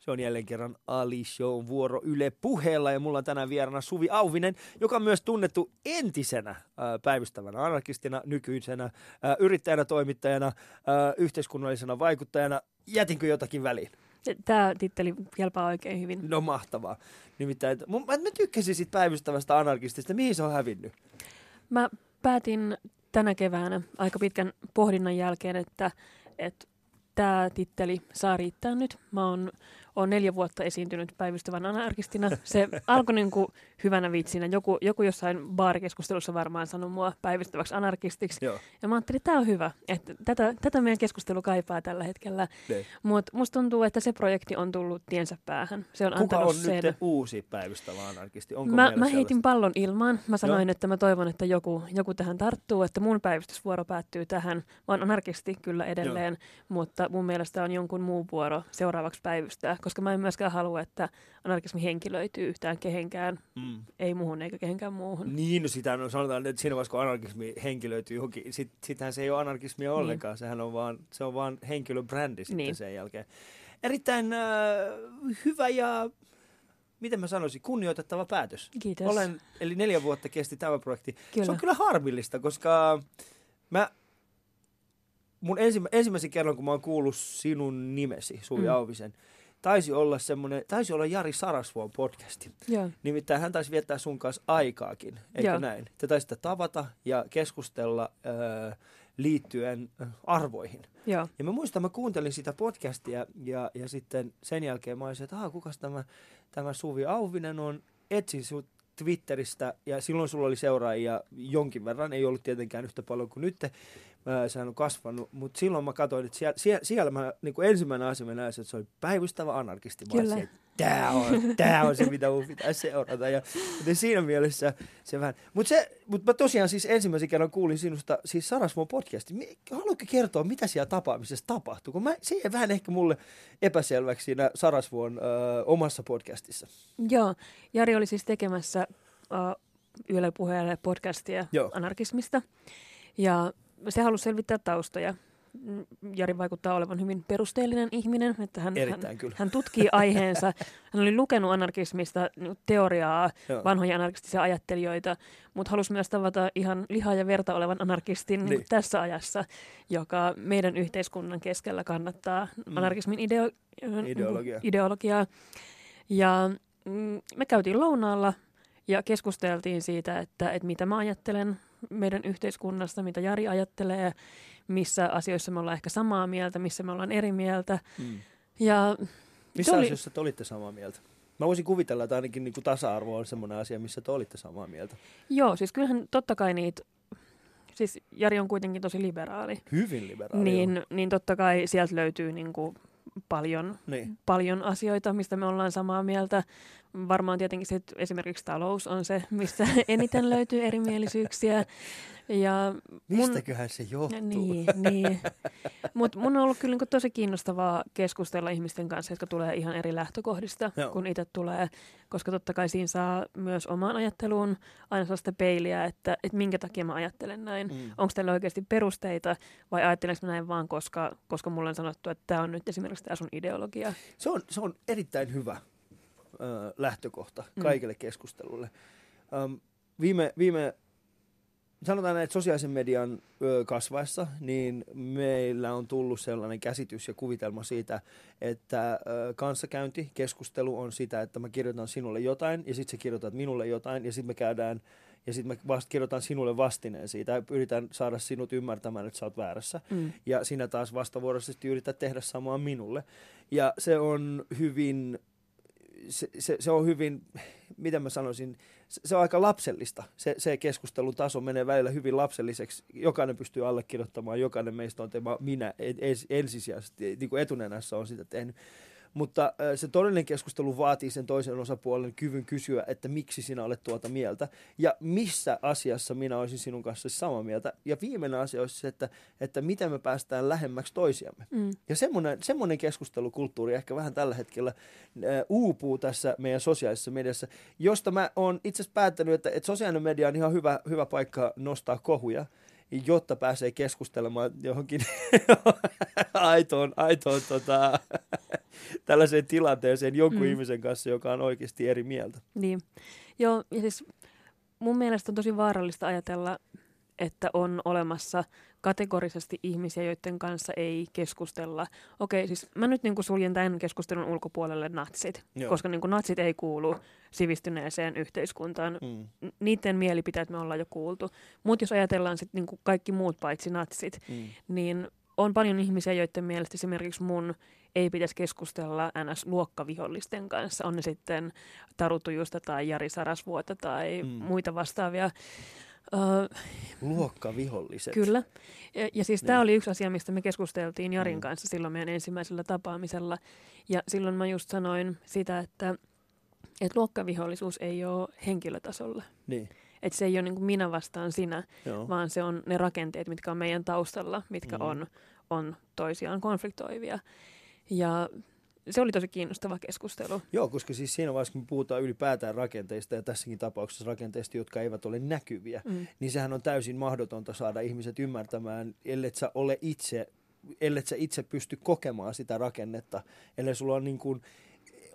Se on jälleen kerran Ali Show vuoro Yle puheella ja mulla on tänään vieraana Suvi Auvinen, joka on myös tunnettu entisenä päivystävänä anarkistina, nykyisenä yrittäjänä, toimittajana, yhteiskunnallisena vaikuttajana. Jätinkö jotakin väliin? Tämä titteli kelpaa oikein hyvin. No mahtavaa. Nimittäin, mun, mä, mä tykkäsin siitä päivystävästä anarkistista. Mihin se on hävinnyt? Mä päätin tänä keväänä aika pitkän pohdinnan jälkeen, että, että tämä titteli saa riittää nyt. Mä oon olen neljä vuotta esiintynyt päivystävän anarkistina. Se alkoi niin kuin hyvänä vitsinä. Joku, joku jossain baarikeskustelussa varmaan sanoi mua päivystäväksi anarkistiksi. Joo. Ja mä ajattelin, että tämä on hyvä. Että tätä, tätä meidän keskustelu kaipaa tällä hetkellä. Niin. Mutta musta tuntuu, että se projekti on tullut tiensä päähän. Se on Kuka on sen. nyt uusi päivystävä anarkisti? Onko mä, mä heitin pallon ilmaan. Mä sanoin, Joo. että mä toivon, että joku, joku tähän tarttuu, että mun päivystysvuoro päättyy tähän. Mä oon anarkisti kyllä edelleen, Joo. mutta mun mielestä on jonkun muun vuoro seuraavaksi päivystää koska mä en myöskään halua, että anarkismi henkilöityy yhtään kehenkään, mm. Ei muuhun eikä kehenkään muuhun. Niin, no sitä no, sanotaan, että siinä vaiheessa kun anarkismi henkilöityy johonkin, sit, sitähän se ei ole anarkismia niin. ollenkaan, niin. sehän on vaan, se on vaan henkilöbrändi sitten niin. sen jälkeen. Erittäin äh, hyvä ja miten mä sanoisin, kunnioitettava päätös. Kiitos. Olen, eli neljä vuotta kesti tämä projekti. Kyllä. Se on kyllä harmillista, koska mä mun ensimmä, ensimmäisen kerran, kun mä oon kuullut sinun nimesi, Suvi mm. Auvisen, taisi olla semmoinen, taisi olla Jari Sarasvuon podcasti. Joo. Nimittäin hän taisi viettää sun kanssa aikaakin, eikö Joo. näin? Te taisitte tavata ja keskustella äh, liittyen arvoihin. Joo. Ja mä muistan, mä kuuntelin sitä podcastia ja, ja sitten sen jälkeen mä olisin, että kukas tämä, tämä Suvi Auvinen on, etsin sut Twitteristä ja silloin sulla oli seuraajia jonkin verran, ei ollut tietenkään yhtä paljon kuin nyt sehän on kasvanut, mutta silloin mä katsoin, että siellä, siellä, siellä mä niin kuin ensimmäinen asia mä näin, että se oli päivystävä anarkisti. Mä Kyllä. Tämä on, tää on se, mitä mun pitää seurata. Ja, joten siinä mielessä se vähän. Mutta mut mä tosiaan siis ensimmäisen kerran kuulin sinusta siis Sarasvuon podcasti. Haluatko kertoa, mitä siellä tapaamisessa tapahtui? Kun mä, se jäi vähän ehkä mulle epäselväksi siinä Sarasvuon ö, omassa podcastissa. Joo, Jari oli siis tekemässä uh, Yle puheelle podcastia Joo. anarkismista. Ja se halusi selvittää taustoja. Jari vaikuttaa olevan hyvin perusteellinen ihminen, että hän, hän, kyllä. hän tutkii aiheensa. Hän oli lukenut anarkismista teoriaa, Joo. vanhoja anarkistisia ajattelijoita, mutta halusi myös tavata ihan lihaa ja verta olevan anarkistin niin. tässä ajassa, joka meidän yhteiskunnan keskellä kannattaa mm. anarkismin ideo- ideologiaa. ideologiaa. Ja mm, me käytiin lounaalla ja keskusteltiin siitä, että, että mitä mä ajattelen meidän yhteiskunnasta, mitä Jari ajattelee, missä asioissa me ollaan ehkä samaa mieltä, missä me ollaan eri mieltä. Mm. Ja missä oli... asioissa te olitte samaa mieltä? Mä voisin kuvitella, että ainakin niin kuin tasa-arvo on semmoinen asia, missä te olitte samaa mieltä. Joo, siis kyllähän totta kai niitä, siis Jari on kuitenkin tosi liberaali. Hyvin liberaali. Niin, niin totta kai sieltä löytyy niin kuin paljon, niin. paljon asioita, mistä me ollaan samaa mieltä. Varmaan tietenkin se, että esimerkiksi talous on se, missä eniten löytyy erimielisyyksiä. Ja mun, Mistäköhän se johtuu? Niin, niin. mutta mun on ollut kyllä niin tosi kiinnostavaa keskustella ihmisten kanssa, jotka tulee ihan eri lähtökohdista, Joo. kun itse tulee. Koska totta kai siinä saa myös omaan ajatteluun aina sellaista peiliä, että, että minkä takia mä ajattelen näin. Mm. Onko teillä oikeasti perusteita vai ajattelenko mä näin vaan, koska, koska mulle on sanottu, että tämä on nyt esimerkiksi tämä sun ideologia? Se on, se on erittäin hyvä ö, lähtökohta kaikille mm. keskustelulle. Öm, viime, viime sanotaan näin, että sosiaalisen median kasvaessa, niin meillä on tullut sellainen käsitys ja kuvitelma siitä, että kanssakäynti, keskustelu on sitä, että mä kirjoitan sinulle jotain ja sitten sä kirjoitat minulle jotain ja sitten me käydään ja sitten mä vast, kirjoitan sinulle vastineen siitä ja yritän saada sinut ymmärtämään, että sä oot väärässä. Mm. Ja sinä taas vastavuoroisesti yrität tehdä samaa minulle. Ja se on hyvin se, se, se on hyvin, miten mä sanoisin, se, se on aika lapsellista. Se, se keskustelun taso menee välillä hyvin lapselliseksi. Jokainen pystyy allekirjoittamaan, jokainen meistä on tema, minä ensisijaisesti, niin kuin etunenässä on sitä tehnyt. Mutta se todellinen keskustelu vaatii sen toisen osapuolen kyvyn kysyä, että miksi sinä olet tuota mieltä ja missä asiassa minä olisin sinun kanssa samaa mieltä. Ja viimeinen asia olisi se, että, että miten me päästään lähemmäksi toisiamme. Mm. Ja semmoinen, semmoinen keskustelukulttuuri ehkä vähän tällä hetkellä uupuu tässä meidän sosiaalisessa mediassa, josta mä oon itse asiassa päättänyt, että, että sosiaalinen media on ihan hyvä, hyvä paikka nostaa kohuja jotta pääsee keskustelemaan johonkin aitoon, aitoon tota, tällaiseen tilanteeseen jonkun Mm. ihmisen kanssa, joka on oikeasti eri mieltä. Niin. Joo, ja siis mun mielestä on tosi vaarallista ajatella, että on olemassa kategorisesti ihmisiä, joiden kanssa ei keskustella. Okei, siis mä nyt niin suljen tämän keskustelun ulkopuolelle natsit, Joo. koska niin natsit ei kuulu sivistyneeseen yhteiskuntaan. Mm. Niiden mielipiteet me ollaan jo kuultu. Mutta jos ajatellaan sitten niin kaikki muut paitsi natsit, Mm. niin on paljon ihmisiä, joiden mielestä esimerkiksi mun ei pitäisi keskustella NS-luokkavihollisten kanssa. On ne sitten Taru Tujusta tai Jari Sarasvuota tai Mm. muita vastaavia. Ö, Luokkaviholliset. kyllä. Ja, ja siis tämä Niin. oli yksi asia, mistä me keskusteltiin Jarin Mm. kanssa silloin meidän ensimmäisellä tapaamisella. Ja silloin mä just sanoin sitä, että, että luokkavihollisuus ei ole henkilötasolla. Niin, Että se ei ole niin kuin minä vastaan sinä, joo. vaan se on ne rakenteet, mitkä on meidän taustalla, mitkä Mm. on, on toisiaan konfliktoivia. Ja se oli tosi kiinnostava keskustelu. Joo, koska siis siinä vaiheessa, kun puhutaan ylipäätään rakenteista ja tässäkin tapauksessa rakenteista, jotka eivät ole näkyviä, Mm. niin sehän on täysin mahdotonta saada ihmiset ymmärtämään, ellei sä ole itse, ellei sä itse pysty kokemaan sitä rakennetta, ellei sulla on niin kuin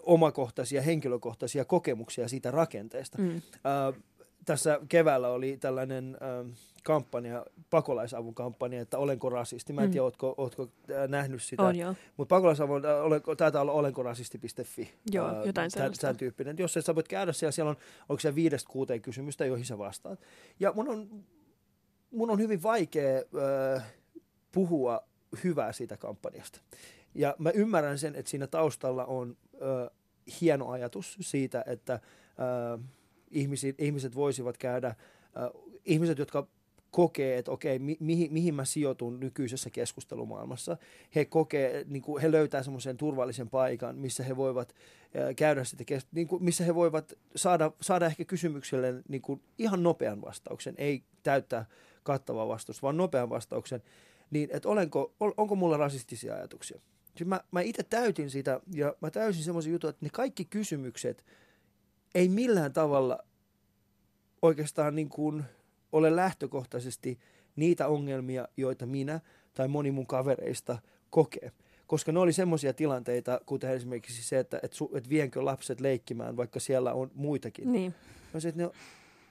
omakohtaisia, henkilökohtaisia kokemuksia siitä rakenteesta. Mm. Äh, tässä keväällä oli tällainen äh, kampanja, pakolaisavun kampanja, että olenko rasisti. Mä en Mm. tiedä, ootko, ootko äh, nähnyt sitä. On joo. Mutta pakolaisavun, äh, olenko, taitaa olla olenkorasisti.fi. Joo, äh, jotain sellaista. Tämän tyyppinen. Jos et sä voit käydä siellä, siellä on, onko se viidestä kuuteen kysymystä, joihin sä vastaat. Ja mun on, mun on hyvin vaikea äh, puhua hyvää siitä kampanjasta. Ja mä ymmärrän sen, että siinä taustalla on äh, hieno ajatus siitä, että äh, ihmiset, ihmiset voisivat käydä, äh, ihmiset, jotka kokee, että okei, mi, mihin, mihin mä sijoitun nykyisessä keskustelumaailmassa. He kokee, niin kuin he löytää semmoisen turvallisen paikan, missä he voivat äh, käydä sitä, niin kuin, missä he voivat saada, saada ehkä kysymykselle niin kuin ihan nopean vastauksen, ei täyttää kattavaa vastausta, vaan nopean vastauksen, niin että olenko, ol, onko mulla rasistisia ajatuksia. Siis mä, mä itse täytin sitä ja mä täysin semmoisen jutun, että ne kaikki kysymykset ei millään tavalla oikeastaan niin kuin ole lähtökohtaisesti niitä ongelmia, joita minä tai moni mun kavereista kokee. Koska ne oli semmoisia tilanteita, kuten esimerkiksi se, että et, su, et vienkö lapset leikkimään, vaikka siellä on muitakin. Niin, No se, että ne,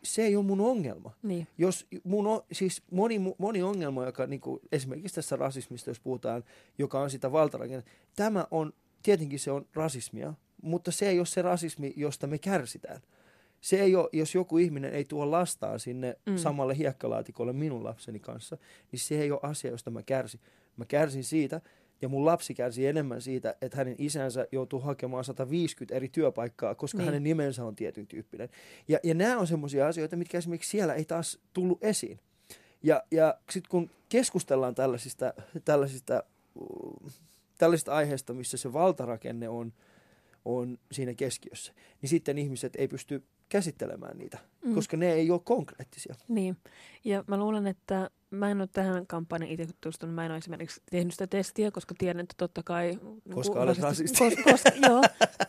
se ei ole mun ongelma. niin. Jos mun on, siis moni, moni ongelma, joka niin kuin, esimerkiksi tässä rasismista, jos puhutaan, joka on sitä valtarakennetta, tämä on, tietenkin se on rasismia, mutta se ei ole se rasismi, josta me kärsitään. Se ei ole, jos joku ihminen ei tuo lastaan sinne mm. Samalle hiekkalaatikolle minun lapseni kanssa, niin se ei ole asia, josta mä kärsin. Mä kärsin siitä, ja mun lapsi kärsi enemmän siitä, että hänen isänsä joutuu hakemaan 150 eri työpaikkaa, koska niin. Hänen nimensä on tietyn tyyppinen. Ja, ja nämä on semmoisia asioita, mitkä esimerkiksi siellä ei taas tullut esiin. Ja, ja sitten kun keskustellaan tällaisista, tällaisista, tällaisista aiheista, missä se valtarakenne on, on siinä keskiössä, niin sitten ihmiset ei pysty käsittelemään niitä, mm. Koska ne ei ole konkreettisia. Niin, ja mä luulen, että mä en ole tähän kampanjan itse tutustunut. Mä en ole esimerkiksi tehnyt sitä testiä, koska tiedän, että totta kai... niin Koska olet rasisti- rasisti. Kos, kos, joo,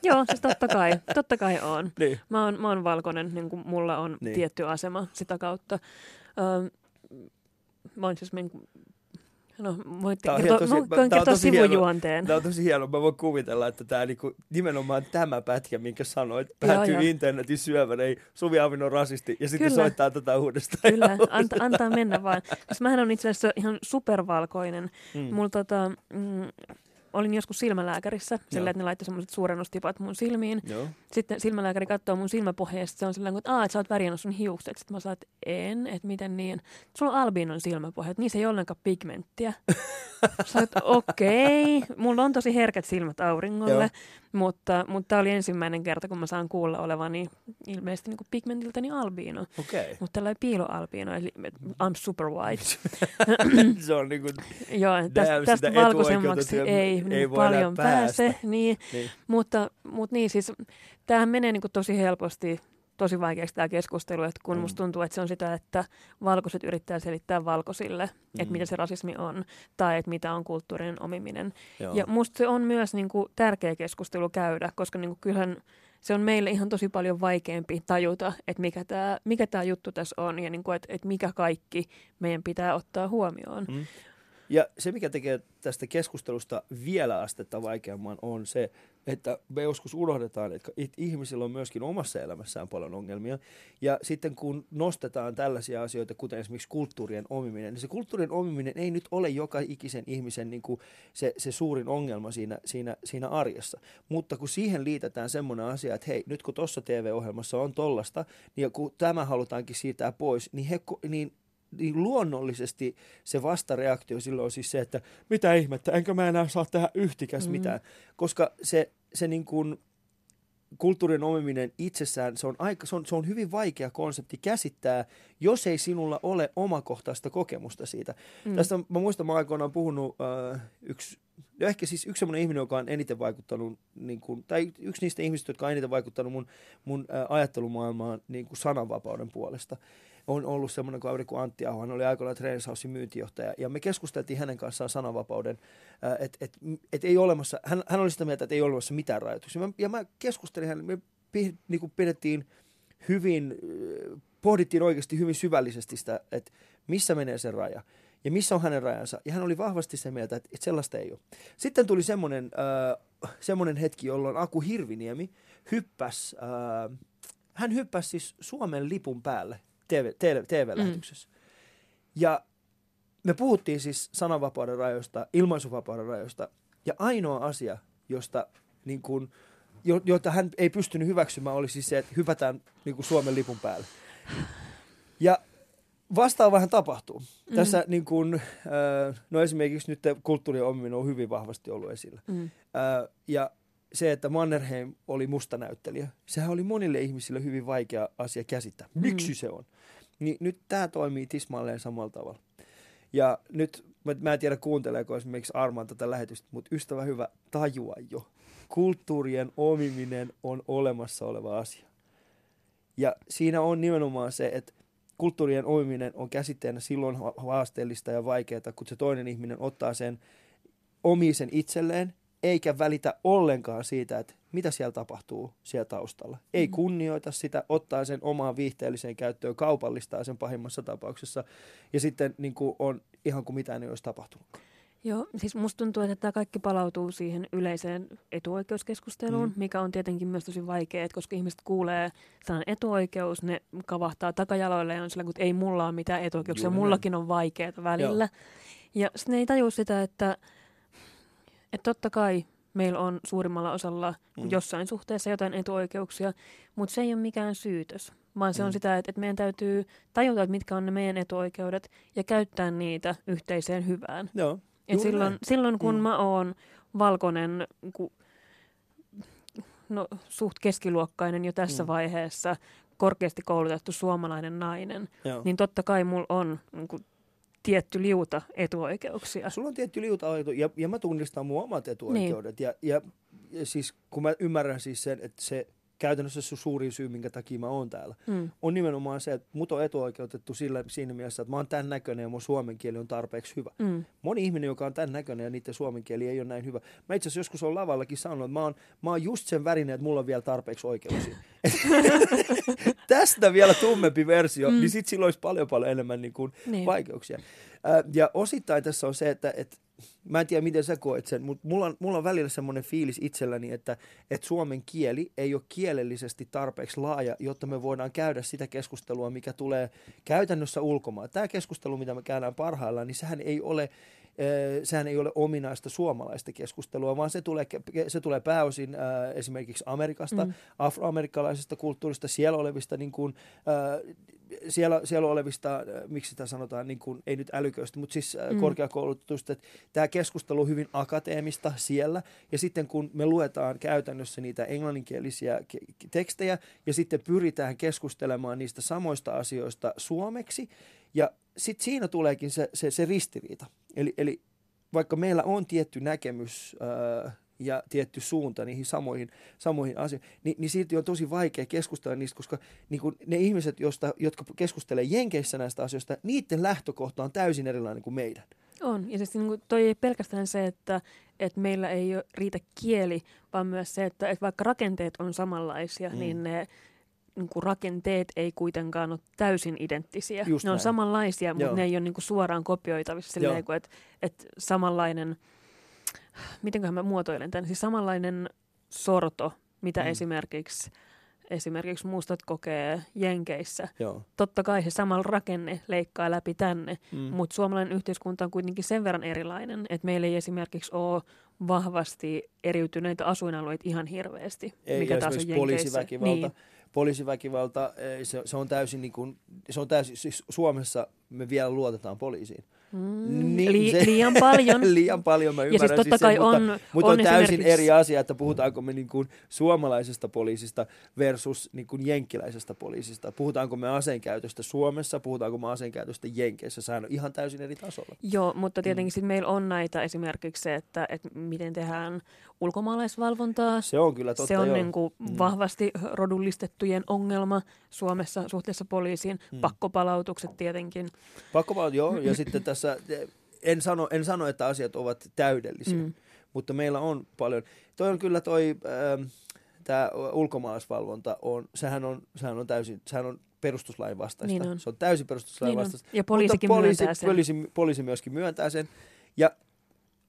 joo, siis totta kai, totta kai on. Niin. Mä oon, mä oon valkoinen, niin kuin mulla on Niin. tietty asema sitä kautta. Öö, mä oon siis niin no, voin Tää on kertoa, tosi- voin on kertoa tosi hieno. sivujuonteen. Tämä on tosi hienoa. Mä voin kuvitella, että tämä niinku, nimenomaan tämä pätkä, minkä sanoit, päätyy joo. internetin syövän, ei Suvi Aavin on rasisti, ja sitten Kyllä. soittaa tätä uudestaan. Kyllä, anta, antaa mennä vaan. Koska mähän on itse asiassa ihan supervalkoinen. Mm. Mulla tota, mm, olin joskus silmälääkärissä, Joo. sillä että ne laittoi semmoiset suurennustipat mun silmiin. Joo. Sitten silmälääkäri katsoo mun sit se on sillä että, Aa, että sä oot värjännyt sun hiukset. Sitten mä sanoin, että en, että miten niin. Sulla on albinon silmäpohja, että niissä ei ollenkaan pigmenttiä. Sä okei, okay. mulla on tosi herkät silmät auringolle, Joo. mutta, mutta tämä oli ensimmäinen kerta, kun mä saan kuulla olevani ilmeisesti niin pigmentiltäni albiino. Okay. Mutta tällä piiloalbiino, eli I'm super white. se on niinku, Joo, Damn, tästä, tästä valkoisemmaksi etuoikeutettuja ei, ei niin paljon pääse. päästä. Niin, niin. mutta, mutta niin, siis tämähän menee niin kuin tosi helposti, tosi vaikeaksi tämä keskustelu, että kun Mm. musta tuntuu, että se on sitä, että valkoiset yrittää selittää valkoisille, mm. että mitä se rasismi on, tai että mitä on kulttuurinen omiminen. Joo. Ja musta se on myös niin kuin tärkeä keskustelu käydä, koska niin kuin kyllähän se on meille ihan tosi paljon vaikeampi tajuta, että mikä tämä mikä tää juttu tässä on, ja niin kuin, että, että mikä kaikki meidän pitää ottaa huomioon. Mm. Ja se, mikä tekee tästä keskustelusta vielä astetta vaikeamman, on se, että me joskus unohdetaan, että ihmisillä on myöskin omassa elämässään paljon ongelmia. Ja sitten kun nostetaan tällaisia asioita, kuten esimerkiksi kulttuurien omiminen, niin se kulttuurien omiminen ei nyt ole joka ikisen ihmisen niin kuin se, se suurin ongelma siinä, siinä, siinä arjessa. Mutta kun siihen liitetään semmoinen asia, että hei, nyt kun tuossa TV-ohjelmassa on tollasta, niin kun tämä halutaankin siirtää pois, niin, he, niin niin luonnollisesti se vastareaktio silloin on siis se, että mitä ihmettä, enkö mä enää saa tehdä yhtikäs mm. mitään. Koska se, se niin kuin kulttuurin omiminen itsessään, se on, aika, se, on, se on hyvin vaikea konsepti käsittää, jos ei sinulla ole omakohtaista kokemusta siitä. Mm. Tästä mä muistan, mä aikoinaan puhunut äh, yksi, no ehkä siis yksi sellainen ihminen, joka on eniten vaikuttanut, niin kuin, tai yksi niistä ihmisistä, jotka on eniten vaikuttanut mun, mun äh, ajattelumaailmaan niin kuin sananvapauden puolesta on ollut semmoinen kaveri kuin Antti Aho, hän oli aikoinaan Trainingshousein myyntijohtaja, ja me keskusteltiin hänen kanssaan sananvapauden, että et, et ei olemassa, hän, hän oli sitä mieltä, että ei ole olemassa mitään rajoituksia. Ja ja mä keskustelin hänen, me niin kuin pidettiin hyvin, pohdittiin oikeasti hyvin syvällisesti sitä, että missä menee se raja ja missä on hänen rajansa. Ja hän oli vahvasti se mieltä, että, että sellaista ei ole. Sitten tuli semmoinen, äh, semmoinen hetki, jolloin Aku Hirviniemi hyppäsi, äh, hän hyppäsi siis Suomen lipun päälle TV, TV, TV-lähetyksessä. Mm. Ja me puhuttiin siis sananvapauden rajoista, ilmaisuvapauden rajoista, ja ainoa asia, josta niin kuin, jo, jota hän ei pystynyt hyväksymään, oli siis se, että hypätään niin kuin Suomen lipun päälle. Ja vastaavahan tapahtuu. Mm. Tässä niin kuin, äh, no esimerkiksi nyt kulttuurin omiminen on hyvin vahvasti ollut esillä. Mm. Äh, ja se, että Mannerheim oli musta näyttelijä, sehän oli monille ihmisille hyvin vaikea asia käsittää. Miksi mm. se on? Niin nyt tämä toimii tismalleen samalla tavalla. Ja nyt, mä en tiedä kuunteleeko esimerkiksi Armaan tätä lähetystä, mutta ystävä hyvä, tajua jo. Kulttuurien omiminen on olemassa oleva asia. Ja siinä on nimenomaan se, että kulttuurien omiminen on käsitteenä silloin haasteellista ja vaikeaa, kun se toinen ihminen ottaa sen, omii sen itselleen eikä välitä ollenkaan siitä, että mitä siellä tapahtuu siellä taustalla. Ei mm. kunnioita sitä, ottaa sen omaan viihteelliseen käyttöön, kaupallistaa sen pahimmassa tapauksessa ja sitten niin kuin on ihan kuin mitään ei olisi tapahtunut. Joo, siis musta tuntuu, että tämä kaikki palautuu siihen yleiseen etuoikeuskeskusteluun, mm. mikä on tietenkin myös tosi vaikeaa, koska ihmiset kuulee sanan etuoikeus, ne kavahtaa takajaloille ja on sillä, että ei mulla ole mitään etuoikeuksia, Juuri mullakin on vaikeaa välillä. Joo. Ja sitten ne ei tajua sitä, että että totta kai meillä on suurimmalla osalla mm. jossain suhteessa jotain etuoikeuksia, mutta se ei ole mikään syytös, vaan se mm. on sitä, että, että meidän täytyy tajuta, että mitkä on ne meidän etuoikeudet ja käyttää niitä yhteiseen hyvään. Joo, Et silloin, silloin kun mm. mä oon valkoinen, ku, no, suht keskiluokkainen jo tässä mm. vaiheessa, korkeasti koulutettu suomalainen nainen, Joo. niin totta kai mulla on niin tietty liuta etuoikeuksia. Sulla on tietty liuta ja, ja mä tunnistan mun omat etuoikeudet. Niin. Ja, ja, ja siis kun mä ymmärrän siis sen, että se käytännössä se suurin syy, minkä takia mä oon täällä, mm. on nimenomaan se, että mut on etuoikeutettu sillä, siinä mielessä, että mä oon tämän näköinen ja mun suomen kieli on tarpeeksi hyvä. Mm. Moni ihminen, joka on tämän näköinen ja niiden suomen kieli ei ole näin hyvä. Mä itse asiassa joskus on lavallakin sanonut, että mä oon, mä oon just sen värinen, että mulla on vielä tarpeeksi oikeuksia. Tästä vielä tummempi versio, mm. niin sit silloin olisi paljon paljon enemmän niin kuin niin. vaikeuksia. ja osittain tässä on se, että, että mä en tiedä miten sä koet sen, mutta mulla mulla on välillä semmoinen fiilis itselläni, että, että suomen kieli ei ole kielellisesti tarpeeksi laaja, jotta me voidaan käydä sitä keskustelua, mikä tulee käytännössä ulkomaan. Tämä keskustelu, mitä me käydään parhaillaan, niin sehän ei ole sehän ei ole ominaista suomalaista keskustelua, vaan se tulee, se tulee pääosin ää, esimerkiksi Amerikasta, mm. afroamerikkalaisesta kulttuurista, siellä olevista, niin kuin, ää, siellä, siellä olevista, miksi sitä sanotaan, niin kuin, ei nyt älyköistä, mutta siis mm. korkeakoulutusta, että tämä keskustelu on hyvin akateemista siellä, ja sitten kun me luetaan käytännössä niitä englanninkielisiä tekstejä, ja sitten pyritään keskustelemaan niistä samoista asioista suomeksi, ja sitten siinä tuleekin se, se, se ristiriita. Eli, eli vaikka meillä on tietty näkemys ää, ja tietty suunta niihin samoihin, samoihin asioihin, niin, niin silti on tosi vaikea keskustella niistä, koska niin kun ne ihmiset, josta, jotka keskustelee Jenkeissä näistä asioista, niiden lähtökohta on täysin erilainen kuin meidän. On, ja siis niin kuin toi ei pelkästään se, että, että meillä ei riitä kieli, vaan myös se, että, että vaikka rakenteet on samanlaisia, mm. niin ne niin kuin rakenteet ei kuitenkaan ole täysin identtisiä. Just ne on näin. samanlaisia, mutta Joo. ne ei ole niin kuin suoraan kopioitavissa silleen, kuin, että, että samanlainen, mitenköhän mä muotoilen tämän, siis samanlainen sorto, mitä Mm. esimerkiksi, esimerkiksi mustat kokee Jenkeissä. Joo. Totta kai se samalla rakenne leikkaa läpi tänne, Mm. mutta suomalainen yhteiskunta on kuitenkin sen verran erilainen, että meillä ei esimerkiksi ole vahvasti eriytyneitä asuinalueita ihan hirveästi. Ei, mikä taas on Jenkeissä. poliisiväkivalta. Niin. Poliisiväkivalta, eh, se, se on täysin niin kuin, se on täysin, siis Suomessa me vielä luotetaan poliisiin. Mm, Niin, li- se- liian paljon. Liian paljon mä ja ymmärrän siis totta sen, kai mutta, on, mutta on, on täysin esimerkiksi- eri asia, että puhutaanko me niin kuin suomalaisesta poliisista versus niin kuin jenkkiläisestä poliisista. Puhutaanko me aseenkäytöstä Suomessa, puhutaanko me aseenkäytöstä Jenkeissä. Sehän on ihan täysin eri tasolla. Joo, mutta tietenkin Mm. mm. sit meillä on näitä esimerkiksi se, että, että miten tehdään ulkomaalaisvalvontaa. Se on kyllä totta, se on joo. niin kuin Mm. vahvasti rodullistettujen ongelma Suomessa suhteessa poliisiin. Mm. Mm. Pakkopalautukset tietenkin. Pakko joo, ja sitten tässä, en sano, en sano, että asiat ovat täydellisiä, mm. Mm. mutta meillä on paljon. Toi on kyllä toi, ähm, tämä ulkomaalaisvalvonta, on, sehän, on, sehän on täysin, sehän on perustuslain vastaista. Niin on. Se on täysin perustuslain Niin on. vastaista. Ja poliisikin mutta poliisi, myöntää sen. Poliisi, poliisi myöskin myöntää sen. Ja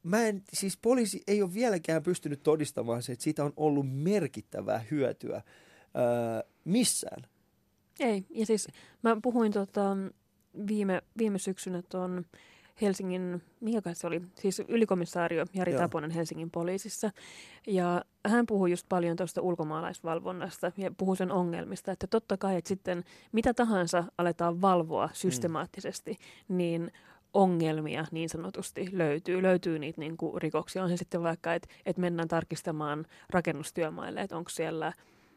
mä en, siis poliisi ei ole vieläkään pystynyt todistamaan se, että siitä on ollut merkittävää hyötyä ää, missään. Ei, ja siis mä puhuin tota, viime, viime syksynä tuon Helsingin, mikä se oli, siis ylikomissaario Jari Joo. Joo. Taponen Helsingin poliisissa. Ja hän puhui just paljon tuosta ulkomaalaisvalvonnasta ja puhui sen ongelmista, että totta kai, että sitten mitä tahansa aletaan valvoa systemaattisesti, mm. niin ongelmia niin sanotusti löytyy. Löytyy niitä niin kuin rikoksia. On se sitten vaikka, että, että mennään tarkistamaan rakennustyömaille, että onko siellä,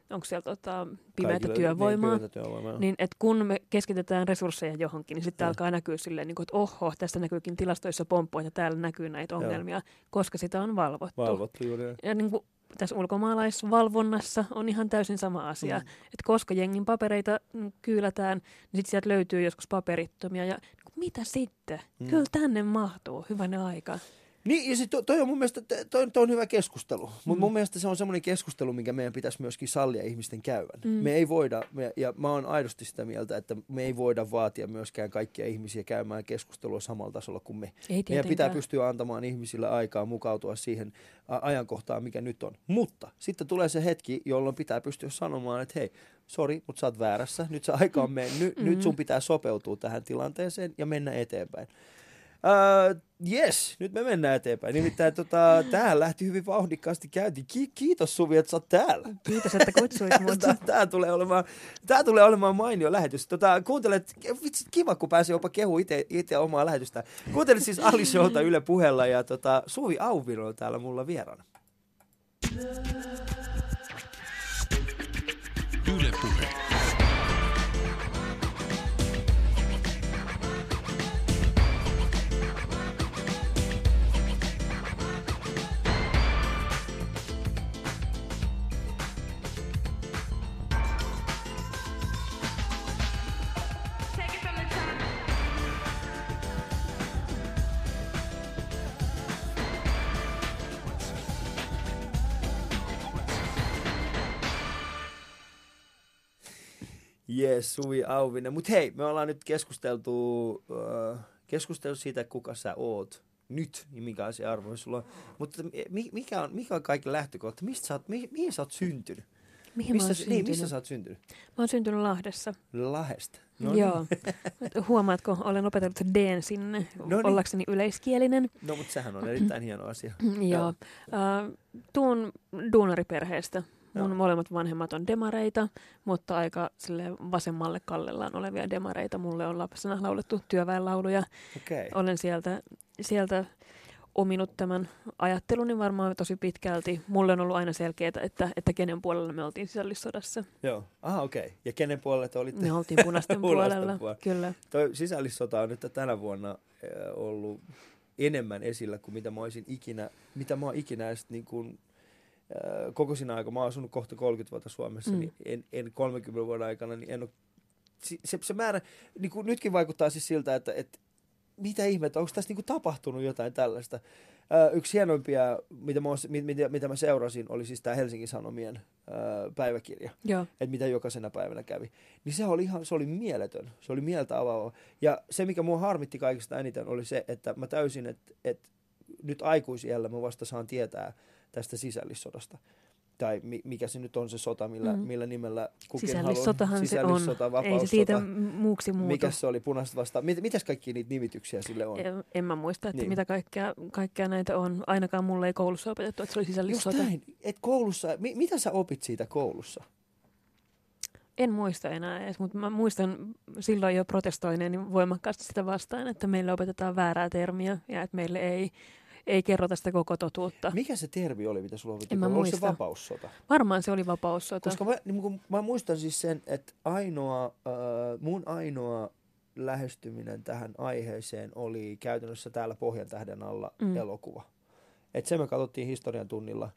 onko siellä tota, pimeätä Kaikille- työvoimaa. Niin, työvoimaa. joo. Niin, että kun me keskitetään resursseja johonkin, niin sitten Joo. alkaa näkyä silleen, niin kuin, että oho, tästä näkyykin tilastoissa pomppu, että täällä näkyy näitä Joo. ongelmia, koska sitä on valvottu. Valvottu juuri. Ja niin kuin tässä ulkomaalaisvalvonnassa on ihan täysin sama asia, Mm. että koska jengin papereita mm, kyylätään, niin sitten sieltä löytyy joskus paperittomia. Ja niin kuin, mitä sitten? Mm. Kyllä tänne mahtuu, hyvänä aika. Niin, ja sit toi, toi on mun mielestä toi, toi on hyvä keskustelu. Mutta Mm. mun mielestä se on semmoinen keskustelu, minkä meidän pitäisi myöskin sallia ihmisten käyvän. Mm. Me ei voida, me, ja mä oon aidosti sitä mieltä, että me ei voida vaatia myöskään kaikkia ihmisiä käymään keskustelua samalla tasolla kuin me. Ei Meidän pitää pystyä antamaan ihmisille aikaa mukautua siihen ajankohtaan, mikä nyt on. Mutta sitten tulee se hetki, jolloin pitää pystyä sanomaan, että hei, sori, mutta sä oot väärässä. Nyt se aika on mennyt. Mm. Nyt sun pitää sopeutua tähän tilanteeseen ja mennä eteenpäin. Uh, yes, nyt me mennään eteenpäin. Nimittäin tota, tähän lähti hyvin vauhdikkaasti käyntiin. Ki- kiitos Suvi, että sä oot täällä. Kiitos, että kutsuit mut. Tää, tää, tulee olemaan, tää tulee olemaan mainio lähetys. Tota, kuuntelet, vitsi, kiva kun pääsee jopa kehu itse omaa lähetystä. Kuuntelet siis Ali Showta Yle puheella ja tota, Suvi Auviro on täällä mulla vieraana. Yle Puhe. Yes, Suvi Auvinen. Mutta hei, me ollaan nyt keskusteltu, äh, keskusteltu siitä, kuka sä oot nyt, niin mikä se arvo sulla on. Mutta mi- mikä on, mikä on kaiken lähtökohta? Mistä sä oot, mi- mihin sä oot syntynyt? Mihin mä oon Missä, niin, syntynyt? missä sä oot syntynyt? Mä oon syntynyt Lahdessa. Lahesta. No Joo. Huomaatko, olen opetellut D sinne, No no niin. ollakseni yleiskielinen. No, mutta sehän on erittäin hieno asia. Joo. Uh, tuun duunariperheestä. Mun molemmat vanhemmat on demareita, mutta aika sille vasemmalle kallellaan olevia demareita. Mulle on lapsena laulettu työväenlauluja. Okay. Olen sieltä, sieltä ominut tämän ajatteluni varmaan tosi pitkälti. Mulle on ollut aina selkeää, että, että kenen puolella me oltiin sisällissodassa. Joo. Aha, okei. Okay. Ja kenen puolelle te olitte? Me oltiin punaisten puolella, puolella. kyllä. Toi sisällissota on nyt tänä vuonna ollut enemmän esillä kuin mitä mä olisin ikinä, mitä mä oon ikinä edes niin kuin, koko siinä aika, mä oon asunut kohta 30 vuotta Suomessa, mm. Niin en, en 30 vuoden aikana, niin en ole, se, se, määrä, niin kuin nytkin vaikuttaa siis siltä, että, että mitä ihmettä, onko tässä niin kuin tapahtunut jotain tällaista. Yksi hienoimpia, mitä mä, mit, mitä, mitä mä seurasin, oli siis tämä Helsingin Sanomien päiväkirja, Joo. että mitä jokaisena päivänä kävi. Niin se oli ihan, se oli mieletön. Se oli mieltä avaava. Ja se, mikä mua harmitti kaikista eniten, oli se, että mä täysin, että, että nyt aikuisiellä mä vasta saan tietää tästä sisällissodasta. Tai mi- mikä se nyt on se sota, millä, Mm. millä nimellä kukin Sisällissotahan haluaa. se on. Ei se siitä muuksi muutu. Mikä se oli, punaiset vastaan? Mit, mitäs kaikki niitä nimityksiä sille on? En, en mä muista, että Niin. niin. mitä kaikkea, kaikkea näitä on. Ainakaan mulle ei koulussa opetettu, että se oli Just sisällissota. näin. Et koulussa, mi, mitä sä opit siitä koulussa? En muista enää edes, mutta mä muistan silloin jo protestoineeni voimakkaasti sitä vastaan, että meille opetetaan väärää termiä ja että meille ei, ei kerrota sitä koko totuutta. Mikä se termi oli, mitä sulla mä Oliko se muista. vapaussota? Varmaan se oli vapaussota. Koska mä, niin kun, mä muistan siis sen, että ainoa, äh, mun ainoa lähestyminen tähän aiheeseen oli käytännössä täällä Pohjan tähden alla mm. Elokuva. Et se me katsottiin historian tunnilla.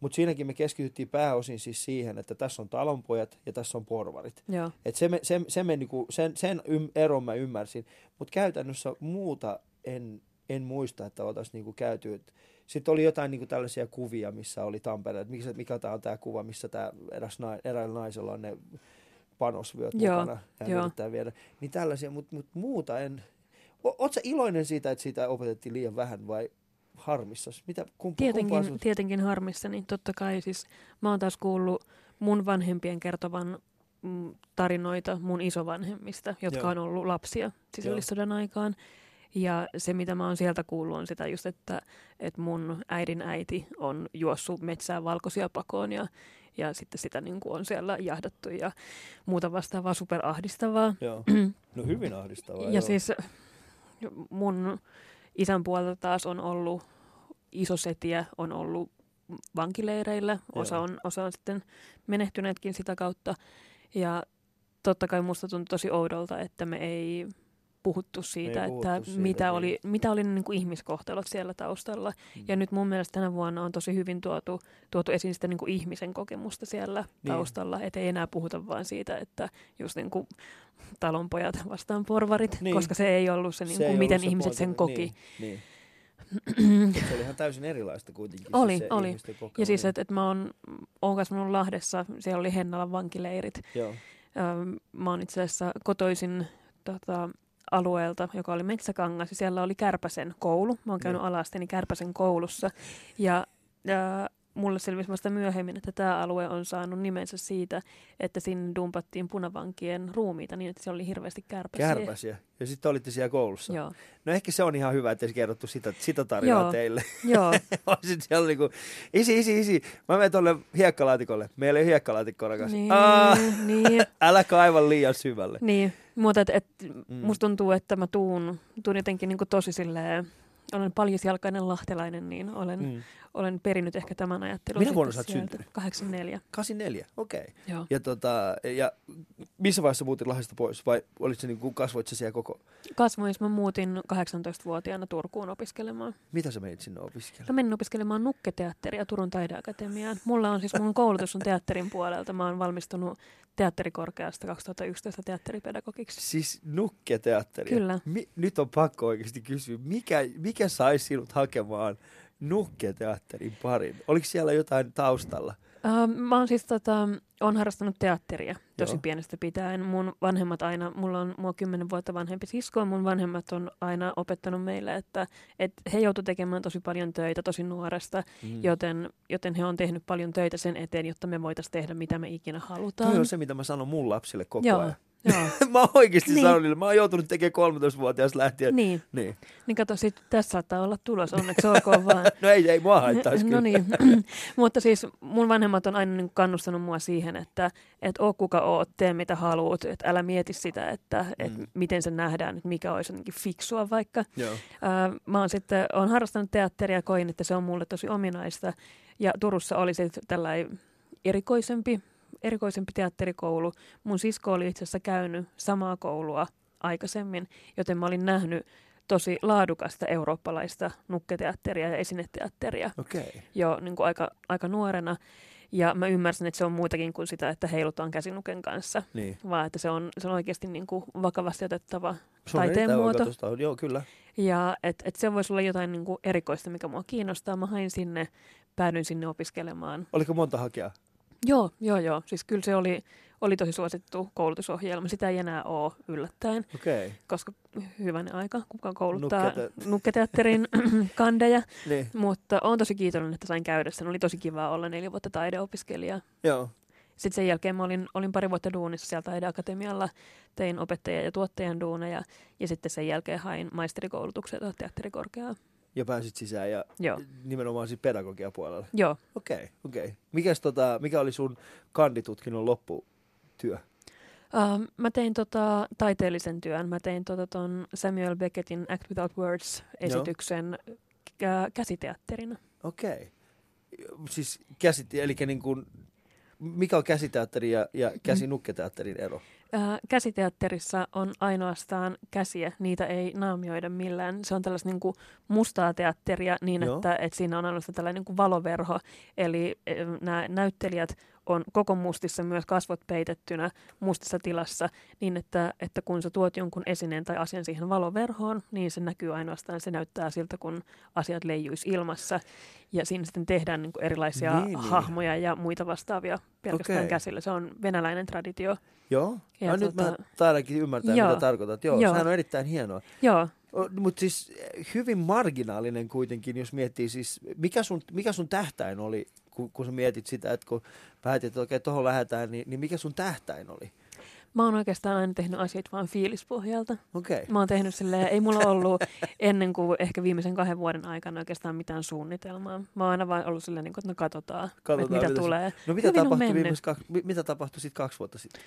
Mutta siinäkin me keskityttiin pääosin siis siihen, että tässä on talonpojat ja tässä on porvarit. joo. Et se me, se, se me niinku, sen, sen ym, eron mä ymmärsin. Mutta käytännössä muuta en, en muista, että oltaisiin niinku käyty. Sitten oli jotain niinku tällaisia kuvia, missä oli Tampere. että Mikä, mikä tämä on tämä kuva, missä tämä eräs nai, eräällä naisella on ne panosvyöt Joo, mukana. Joo. yrittää viedä. Niin tällaisia, mutta mut muuta en. Oletko iloinen siitä, että siitä opetettiin liian vähän vai harmissas? Mitä, kumpa, Tietenkin, sun- tietenkin harmissa, niin totta kai siis mä oon taas kuullut mun vanhempien kertovan mm, tarinoita mun isovanhemmista, jotka Joo. on ollut lapsia sisällissodan aikaan. Ja se, mitä mä oon sieltä kuullut, on sitä just, että, että mun äidin äiti on juossut metsään valkoisia pakoon ja, ja sitten sitä niin kuin on siellä jahdattu ja muuta vastaavaa superahdistavaa. Joo. No hyvin ahdistavaa. Ja joo. siis mun isän puolelta taas on ollut isosetiä, on ollut vankileireillä, osa on, osa on sitten menehtyneetkin sitä kautta. Ja totta kai musta tuntui tosi oudolta, että me ei puhuttu siitä, ei puhuttu että siitä, mitä, niin. oli, mitä oli ne niin kuin ihmiskohtelot siellä taustalla. Mm. Ja nyt mun mielestä tänä vuonna on tosi hyvin tuotu, tuotu esiin sitä niin kuin ihmisen kokemusta siellä Niin. taustalla. Että ei enää puhuta vaan siitä, että just niin kuin talonpojat vastaan porvarit, Niin. niin. koska se ei ollut se, niin Se kuin, ollut miten se ihmiset pointti. sen koki. Niin, niin. Se oli ihan täysin erilaista kuitenkin. Oli, siis se oli. Ja siis, kokeminen. että et mä oon, oon kasvanut Lahdessa, siellä oli Hennalan vankileirit. Joo. Öm, Mä oon itse asiassa kotoisin tota, alueelta, joka oli Metsäkangas, ja siellä oli Kärpäsen koulu. Mä oon käynyt alasteni Kärpäsen koulussa, ja, ja mulle selvisi vasta myöhemmin, että tämä alue on saanut nimensä siitä, että sinne dumpattiin punavankien ruumiita niin, että siellä oli hirveästi kärpäsiä. Kärpäsiä. Ja sitten olitte siellä koulussa. Joo, No ehkä se on ihan hyvä, että kerrottu sitä, sitä tarinaa Joo. teille. joo, Olisit siellä niinku, isi, isi, isi, mä menen tuolle hiekkalaatikolle. Meillä ei ole hiekkalaatikkoa rakas. niin, Aa, niin, älä kaiva liian syvälle. niin. Mutta et, et, Mm. musta tuntuu, että mä tuun, tuun jotenkin niin tosi silleen, olen paljasjalkainen lahtelainen, niin olen, mm. Olen perinyt ehkä tämän ajattelun. Minä vuonna sä oot syntynyt? 84, 84, okei. Okay. joo. Ja, tota, ja missä vaiheessa muutit Lahdesta pois? Vai olit se niinku, kasvoit siellä koko... Kasvoin, mä muutin 18-vuotiaana Turkuun opiskelemaan. Mitä sä menit sinne opiskelemaan? Mä menin opiskelemaan nukketeatteria Turun taideakatemiaan. Mulla on siis, mun koulutus on teatterin puolelta. Mä oon valmistunut teatterikorkeasta 2011 teatteripedagogiksi. Siis nukketeatteria. Kyllä. Mi- nyt on pakko oikeasti kysyä, mikä, mikä sai sinut hakemaan nukketeatterin parin? Oliko siellä jotain taustalla? Uh, mä oon siis tota, on harrastanut teatteria tosi Joo. pienestä pitäen. Mun vanhemmat aina, mulla on mua kymmenen vuotta vanhempi sisko, ja mun vanhemmat on aina opettanut meille, että, että he joutu tekemään tosi paljon töitä tosi nuoresta, Mm. joten, joten he on tehnyt paljon töitä sen eteen, jotta me voitaisiin tehdä mitä me ikinä halutaan. Toi on se, mitä mä sanon mun lapsille koko Joo, ajan. Joo. mä oon oikeasti Niin. sanonut niille, mä oon joutunut tekemään 13-vuotias lähtien. niin, niin. niin kato, sit, tässä saattaa olla tulos, onneksi olkoon vaan. No ei, ei mua haittaisi No niin, mutta siis mun vanhemmat on aina niin kannustanut mua siihen, että et oo kuka oot, tee mitä haluat, että älä mieti sitä, että et Mm. miten se nähdään, että mikä olisi jotenkin fiksua vaikka. Joo. Ää, mä oon sitten, oon harrastanut teatteria ja koin, että se on mulle tosi ominaista. Ja Turussa oli sitten tällainen erikoisempi, erikoisempi teatterikoulu. Mun sisko oli itse asiassa käynyt samaa koulua aikaisemmin, joten mä olin nähnyt tosi laadukasta eurooppalaista nukketeatteria ja esineteatteria. Okay. jo niin kuin aika, aika nuorena. Ja mä ymmärsin, että se on muutakin kuin sitä, että heilutaan käsinuken kanssa, Niin. vaan että se on, se on oikeasti niin kuin vakavasti otettava Se on taiteen muoto. Joo, kyllä. Ja että et se voisi olla jotain niin kuin erikoista, mikä mua kiinnostaa. Mä hain sinne, päädyin sinne opiskelemaan. Oliko monta hakea? Joo, joo, joo. Siis kyllä se oli, oli tosi suosittu koulutusohjelma. Sitä ei enää ole yllättäen. Okay. koska hyvänen aika, kuka kouluttaa Nukkete- nukketeatterin kandeja. Niin. Mutta olen tosi kiitollinen, että sain käydä sen. Oli tosi kiva olla neljä vuotta taideopiskelija. Joo. Sitten sen jälkeen mä olin, olin pari vuotta duunissa siellä taideakatemialla, tein opettajan ja tuottajan duuneja ja sitten sen jälkeen hain maisterikoulutuksia tuohon teatterikorkeaan. Ja pääsit sisään ja Joo, nimenomaan siis pedagogian puolella. joo. Okei, okay, okei. Okay. Mikäs tota, mikä oli sun kanditutkinnon lopputyö? Uh, mä tein tota, taiteellisen työn. Mä tein tota, ton Samuel Beckettin Act Without Words-esityksen kä- käsiteatterina. Okei. Okay. Siis käsit, eli niin kuin, mikä on käsiteatteri ja, ja käsinukketeatterin ero? Ää, käsiteatterissa on ainoastaan käsiä, niitä ei naamioida millään. Se on tällaista niin kuin mustaa teatteria niin, Joo. että, että siinä on ainoastaan tällainen niin kuin valoverho. Eli nämä näyttelijät on koko mustissa, myös kasvot peitettynä mustassa tilassa, niin että, että kun sä tuot jonkun esineen tai asian siihen valoverhoon, niin se näkyy ainoastaan, se näyttää siltä, kun asiat leijuisi ilmassa. Ja siinä sitten tehdään niin kuin erilaisia Niin, niin, niin. hahmoja ja muita vastaavia pelkästään Okei. käsillä. Se on venäläinen traditio. Joo. Ja no, nyt mä tota- taidankin ymmärtää, Joo. mitä tarkoitat. Joo, Joo. sehän on erittäin hienoa. Joo, Mutta siis eh, hyvin marginaalinen kuitenkin, jos miettii siis, mikä sun, mikä sun tähtäin oli, kun, kun sä mietit sitä, että kun päätit, että okei, tuohon lähdetään, niin, niin mikä sun tähtäin oli? Mä oon oikeastaan aina tehnyt asioita vaan fiilispohjalta. Okei. Mä oon tehnyt silleen, ei mulla ollut ennen kuin ehkä viimeisen kahden vuoden aikana oikeastaan mitään suunnitelmaa. Mä oon aina vaan ollut silleen, niin että no katsotaan, Katsotaan, että mitä mitä tulee. No mitä Hyvin tapahtui, viimeis mitä tapahtui sitten kaksi vuotta sitten?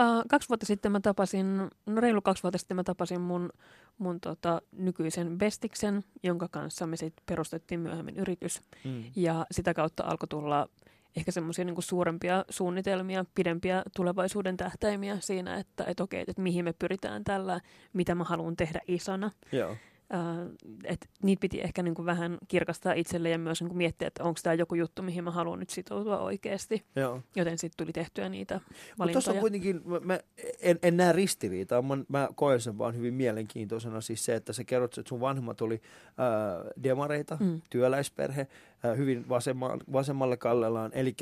Uh, kaksi vuotta sitten mä tapasin, no reilu kaksi vuotta sitten mä tapasin mun, mun tota, nykyisen bestiksen, jonka kanssa me sitten perustettiin myöhemmin yritys. Mm. Ja sitä kautta alkoi tulla ehkä semmoisia niin suurempia suunnitelmia, pidempiä tulevaisuuden tähtäimiä siinä, että et okei, että mihin me pyritään tällä, mitä mä haluan tehdä isona. Joo. Uh, et niitä piti ehkä niin kuin vähän kirkastaa itselle ja myös niin kuin miettiä, että onko tämä joku juttu, mihin mä haluan nyt sitoutua oikeasti. Joo. Joten sitten tuli tehtyä niitä Mutta tuossa on valintoja. kuitenkin, mä, mä en, en näe ristiriitaa, mä, mä koen sen vaan hyvin mielenkiintoisena. Siis se, että sä kerrot, että sun vanhemmat oli ää, demareita, mm. Työläisperhe, hyvin vasemma, vasemmalle kallellaan. Eli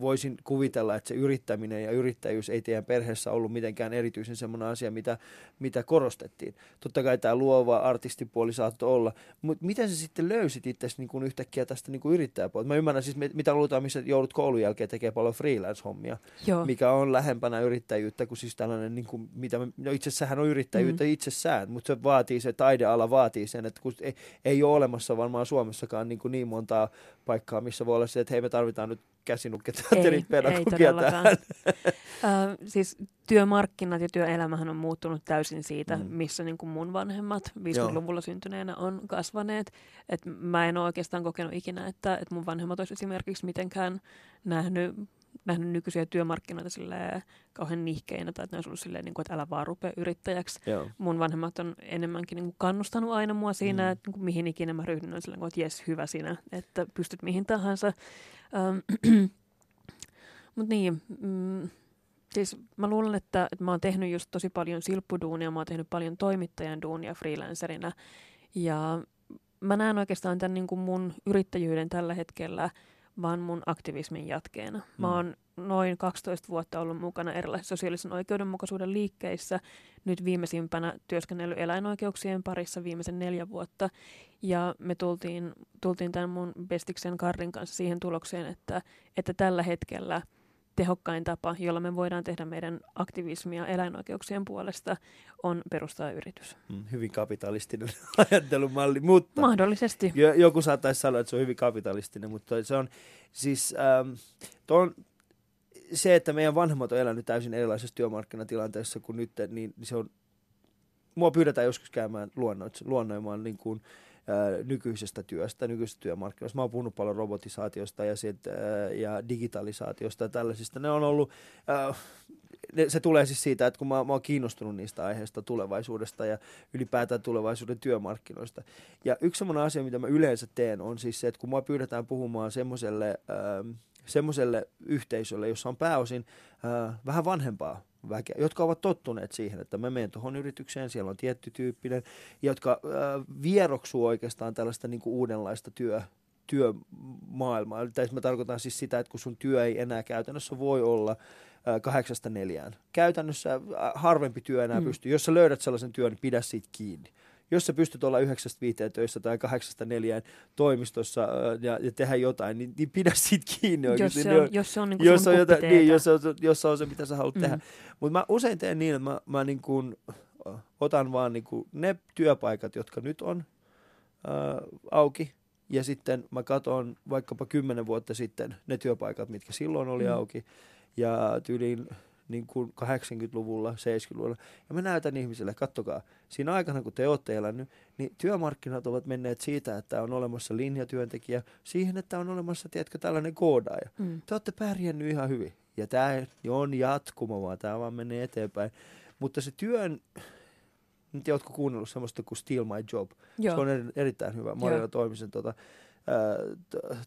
voisin kuvitella, että se yrittäminen ja yrittäjyys ei teidän perheessä ollut mitenkään erityisen semmoinen asia, mitä, mitä korostettiin. Totta kai tämä luova artistipuoli saattoi olla, mutta miten sä sitten löysit itse niin kuin yhtäkkiä tästä niin kuin yrittäjäpuolta? Mä ymmärrän siis, mit- mitä luultaan, missä joudut koulun jälkeen tekemään paljon freelance-hommia Joo. mikä on lähempänä yrittäjyyttä kuin siis tällainen, niin kuin, mitä me, no itse asiassa on yrittäjyyttä mm. itsessään, mutta se vaatii, se taideala vaatii sen, että kun ei, ei ole olemassa varmaan Suomessakaan niin, kuin niin montaa paikkaa, missä voi olla se, että hei me tarvitaan nyt käsinukketeatterin pedagogia tähän. Ö, siis työmarkkinat ja työelämähän on muuttunut täysin siitä, Mm. missä niin kuin mun vanhemmat 50-luvulla syntyneenä on kasvaneet. Et mä en ole oikeastaan kokenut ikinä, että, että mun vanhemmat olisi esimerkiksi mitenkään nähnyt, nähnyt nykyisiä työmarkkinoita silleen kauhean nihkeinä, tai että ne olisi ollut silleen, niin kuin, että älä vaan rupea yrittäjäksi. Joo. Mun vanhemmat on enemmänkin niin kuin kannustanut aina mua siinä, Mm. mm. että niin kuin mihin ikinä mä ryhdyn, on silleen, että jes, hyvä sinä, että pystyt mihin tahansa. Ähm, Mutta niin, mm, siis mä luulen, että, että mä oon tehnyt just tosi paljon silppuduunia, mä oon tehnyt paljon toimittajan duunia freelancerina. Ja mä näen oikeastaan tämän niin kuin mun yrittäjyyden tällä hetkellä vaan mun aktivismin jatkeena. Mm. Mä oon noin 12 vuotta ollut mukana erilaisissa sosiaalisen oikeudenmukaisuuden liikkeissä. Nyt viimeisimpänä työskennellyt eläinoikeuksien parissa viimeisen neljä vuotta. Ja me tultiin, tultiin tämän mun bestiksen Karrin kanssa siihen tulokseen, että, että tällä hetkellä tehokkain tapa, jolla me voidaan tehdä meidän aktivismia eläinoikeuksien puolesta, on perustaa yritys. Mm, hyvin kapitalistinen ajattelumalli, mutta Mahdollisesti. jo- joku saattaisi sanoa, että se on hyvin kapitalistinen, mutta se on siis ähm, ton, se, että meidän vanhemmat on elänyt täysin erilaisessa työmarkkinatilanteessa kuin nyt, niin se on, mua pyydetään joskus käymään luonnoit, luonnoimaan niin kuin, ää, nykyisestä työstä, nykyisestä työmarkkinoista. Mä oon puhunut paljon robotisaatiosta ja, sit, ja digitalisaatiosta ja tällaisista. Ne on ollut, se tulee siis siitä, että kun mä, mä oon kiinnostunut niistä aiheista tulevaisuudesta ja ylipäätään tulevaisuuden työmarkkinoista. Ja yksi semmoinen asia, mitä mä yleensä teen, on siis se, että kun mua pyydetään puhumaan semmoiselle, semmoiselle yhteisölle, jossa on pääosin äh, vähän vanhempaa väkeä, jotka ovat tottuneet siihen, että mä menen tuohon yritykseen, siellä on tietty tyyppinen, jotka äh, vieroksuu oikeastaan tällaista niin kuin uudenlaista työ, työmaailmaa. Tai mä tarkoitan siis sitä, että kun sun työ ei enää käytännössä voi olla ää, kahdeksasta neljään. Käytännössä ää, harvempi työ enää mm. pystyy. Jos sä löydät sellaisen työn, niin pidä siitä kiinni. Jos sä pystyt olla yhdeksästä viiteen töissä tai kahdeksasta neljään toimistossa ää, ja, ja tehdä jotain, niin, niin pidä siitä kiinni Jos se Ne on, jos se on niin jos sun on, jotain, niin, jos, on, jos on se, mitä sä haluat Mm. tehdä. Mutta mä usein teen niin, että mä, mä niin kuin, otan vaan niin kuin ne työpaikat, jotka nyt on ää, auki, ja sitten mä katson vaikkapa kymmenen vuotta sitten ne työpaikat, mitkä silloin oli mm. auki, ja tyyliin niin kuin 80-luvulla, 70-luvulla. Ja mä näytän ihmisille, kattokaa, siinä aikana kun te olette elänyt, niin työmarkkinat ovat menneet siitä, että on olemassa linjatyöntekijä, siihen, että on olemassa, tiedätkö, tällainen koodaaja Mm. te olette pärjännyt ihan hyvin. Ja tämä on jatkuma vaan, tämä vaan menee eteenpäin. Mutta se työn, tiedä, ootko kuunnellut semmoista kuin Steal My Job. Joo. Se on eri, erittäin hyvä. Marina Toimisen tota,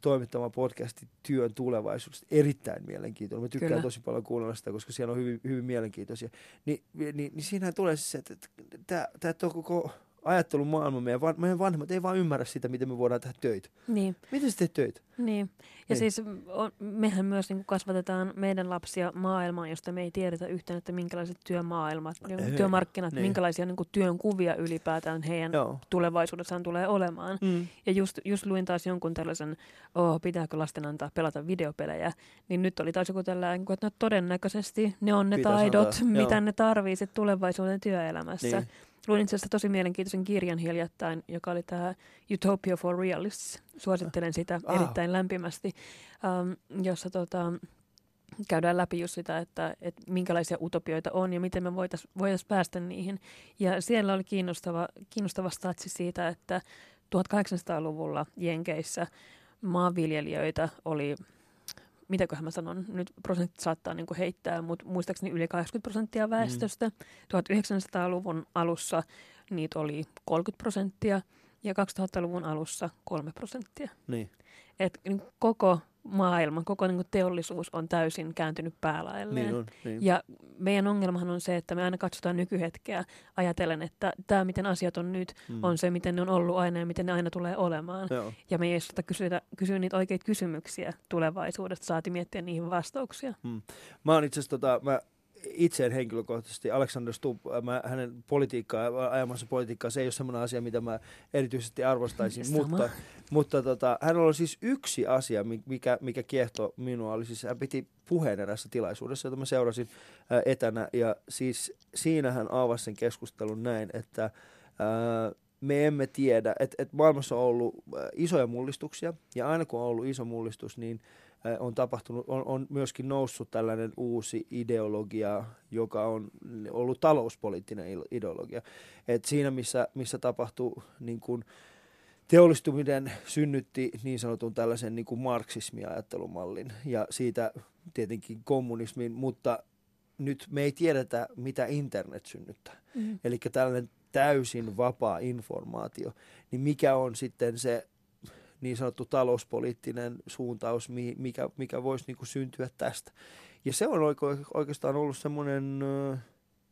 toimittama podcasti työn tulevaisuudesta. Erittäin mielenkiintoinen. Mä tykkään Kyllä. tosi paljon kuunnella sitä, koska siellä on hyvin, hyvin mielenkiintoisia. Ni, niin, niin siinähän tulee siis se, että, että tämä koko ajattelun maailma, meidän, van, meidän vanhemmat ei vaan ymmärrä sitä, miten me voidaan tehdä töitä. Niin. Miten sä teet töitä? Niin. Ja Niin. siis on, mehän myös niin kasvatetaan meidän lapsia maailmaan, josta me ei tiedetä yhtään, että minkälaiset työmaailmat, niin työmarkkinat, Niin. minkälaisia niin työn kuvia ylipäätään heidän Joo. tulevaisuudessaan tulee olemaan. Mm. Ja just, just luin taas jonkun tällaisen, oh, pitääkö lasten antaa pelata videopelejä, niin nyt oli taas joku tällainen, että no todennäköisesti ne on ne Pitäisi taidot, antaa, mitä joo. ne tarvii sit tulevaisuuden työelämässä. Niin. Luin itse asiassa tosi mielenkiintoisen kirjan hiljattain, joka oli tämä Utopia for Realists. Suosittelen sitä Ah. erittäin lämpimästi, um, jossa tota, käydään läpi just sitä, että, että minkälaisia utopioita on ja miten me voitaisiin voitais päästä niihin. Ja siellä oli kiinnostava, kiinnostava statsi siitä, että 1800-luvulla Jenkeissä maanviljelijöitä oli, mitäköhän mä sanon, nyt prosentit saattaa niinku heittää, mutta muistaakseni yli 80 prosenttia väestöstä. 1900-luvun alussa niitä oli 30 prosenttia ja 2000-luvun alussa 3 prosenttia. Niin. Et niin koko maailma, koko niin teollisuus on täysin kääntynyt päälailleen. Niin on. Niin. Ja meidän ongelmahan on se, että me aina katsotaan nykyhetkeä ajatellen, että tämä, miten asiat on nyt, Mm. on se, miten ne on ollut aina ja miten ne aina tulee olemaan. Joo. Ja me ei edes sitä kysytä, kysyä niitä oikeita kysymyksiä tulevaisuudesta, saati miettiä niihin vastauksia. Mä oon itse tota, mä itse en henkilökohtaisesti, Alexander Stubb, äh, mä, hänen politiikkaa, ajamansa politiikkaa, se ei ole semmoinen asia, mitä mä erityisesti arvostaisin, Sama. mutta, mutta tota, hän on siis yksi asia, mi- mikä, mikä kiehtoi minua, oli siis, hän piti puheen erässä tilaisuudessa, jota mä seurasin ää, etänä, ja siis siinä hän avasi sen keskustelun näin, että ää, me emme tiedä, että, että maailmassa on ollut isoja mullistuksia, ja aina kun on ollut iso mullistus, niin on tapahtunut, on, on myöskin noussut tällainen uusi ideologia, joka on ollut talouspoliittinen ideologia. Et siinä, missä, missä tapahtuu niin kuin, teollistuminen synnytti niin sanotun tällaisen niin kuin marksismiajattelumallin ja siitä tietenkin kommunismin, mutta nyt me ei tiedetä, mitä internet synnyttää. Mm. Eli tällainen täysin vapaa informaatio, niin mikä on sitten se niin sanottu talouspoliittinen suuntaus, mi- mikä, mikä voisi niin kuin syntyä tästä. Ja se on oike- oikeastaan ollut semmoinen,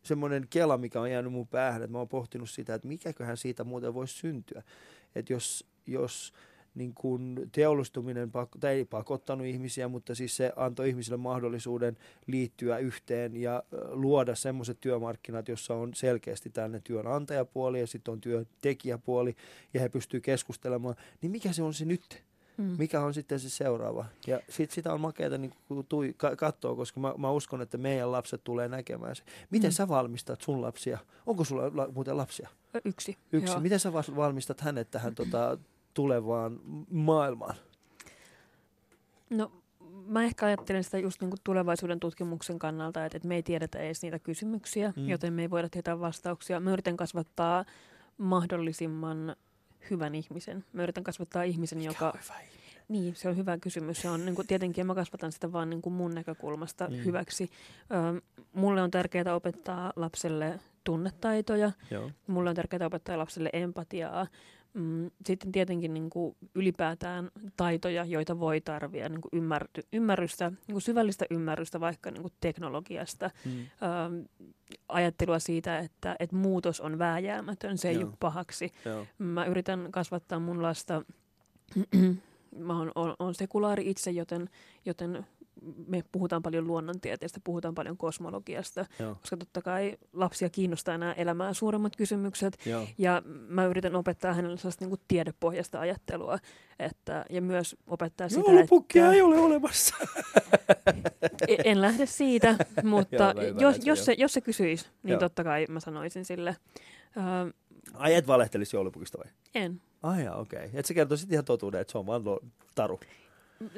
semmoinen kela, mikä on jäänyt mun päähän, että mä oon pohtinut sitä, että mikäköhän siitä muuten voisi syntyä. Että jos, jos niin kun teollistuminen, pak- tai ei pakottanut ihmisiä, mutta siis se antoi ihmisille mahdollisuuden liittyä yhteen ja luoda semmoiset työmarkkinat, jossa on selkeästi tällainen työnantajapuoli ja sitten on työntekijäpuoli ja he pystyy keskustelemaan, niin mikä se on se nyt? Mm. Mikä on sitten se seuraava? Ja sit sitä on makeata niin tui, ka- katsoa, koska mä, mä uskon, että meidän lapset tulee näkemään se. Miten Mm. sä valmistat sun lapsia? Onko sulla la, muuten lapsia? Yksi. Yksi. Joo. Miten sä val- valmistat hänet tähän tota, tulevaan maailmaan? No mä ehkä ajattelen sitä just niin kuin tulevaisuuden tutkimuksen kannalta, että, että me ei tiedetä edes niitä kysymyksiä, Mm. joten me ei voida tietää vastauksia. Mä yritän kasvattaa mahdollisimman hyvän ihmisen. Mä yritän kasvattaa ihmisen, joka... Niin, se on hyvä kysymys. Se on niin kuin, tietenkin mä kasvatan sitä vaan niin kuin mun näkökulmasta mm. hyväksi. Ö, mulle on tärkeää opettaa lapselle tunnetaitoja. Joo. Mulle on tärkeää opettaa lapselle empatiaa. Mm, Sitten tietenkin niin kuin ylipäätään taitoja, joita voi tarvia, niin kuin ymmärty, ymmärrystä, niin kuin syvällistä ymmärrystä vaikka niin kuin teknologiasta, Mm. ö, ajattelua siitä, että, että muutos on vääjäämätön, se ei Joo. ole pahaksi. Joo. Mä yritän kasvattaa mun lasta mä oon, on, on sekulaari itse, joten, joten me puhutaan paljon luonnontieteestä, puhutaan paljon kosmologiasta, Joo. koska totta kai lapsia kiinnostaa nämä elämää suuremmat kysymykset. Joo. Ja mä yritän opettaa hänelle sellaista niin kuin tiedepohjaista ajattelua, että, ja myös opettaa sitä, Joulupukkia että ei ole olemassa. E- en lähde siitä, mutta Joo, jos, jos, se, jos se kysyisi, niin Joo. totta kai mä sanoisin sille, öö, Ai et valehtelisi joulupukista vai? en. Ai okei. Okay. Et sä kertoisit ihan totuuden, että se on vaan taru.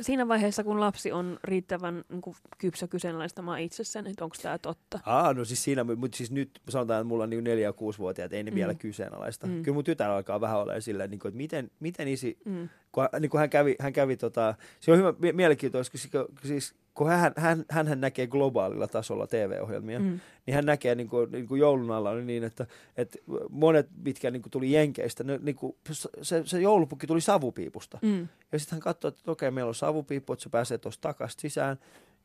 Siinä vaiheessa, kun lapsi on riittävän niin kuin, kypsä kyseenalaistamaan itse sen, että onko tämä totta. Aa, no siis siinä, mutta siis nyt sanotaan, että mulla on niin neljä- ja kuusivuotiaat, ei ne Mm. vielä kyseenalaista. Mm. Kyllä mun tytär alkaa vähän olla silleen, niin kuin, että miten, miten isi, Mm. kun, hän- niin kuin hän kävi, hän kävi tota, se on hyvä, mie- mielenkiintoista, koska siis, siis kun hän, hän, hän näkee globaalilla tasolla TV-ohjelmia, Mm. niin hän näkee niin kuin, niin kuin joulun alla oli niin, että, että monet, mitkä niin kuin tuli Jenkeistä, ne, niin kuin, se, se joulupukki tuli savupiipusta. Mm. Ja sitten hän katsoi, että okei, meillä on savupiippu, että se pääsee tuosta takaisin sisään.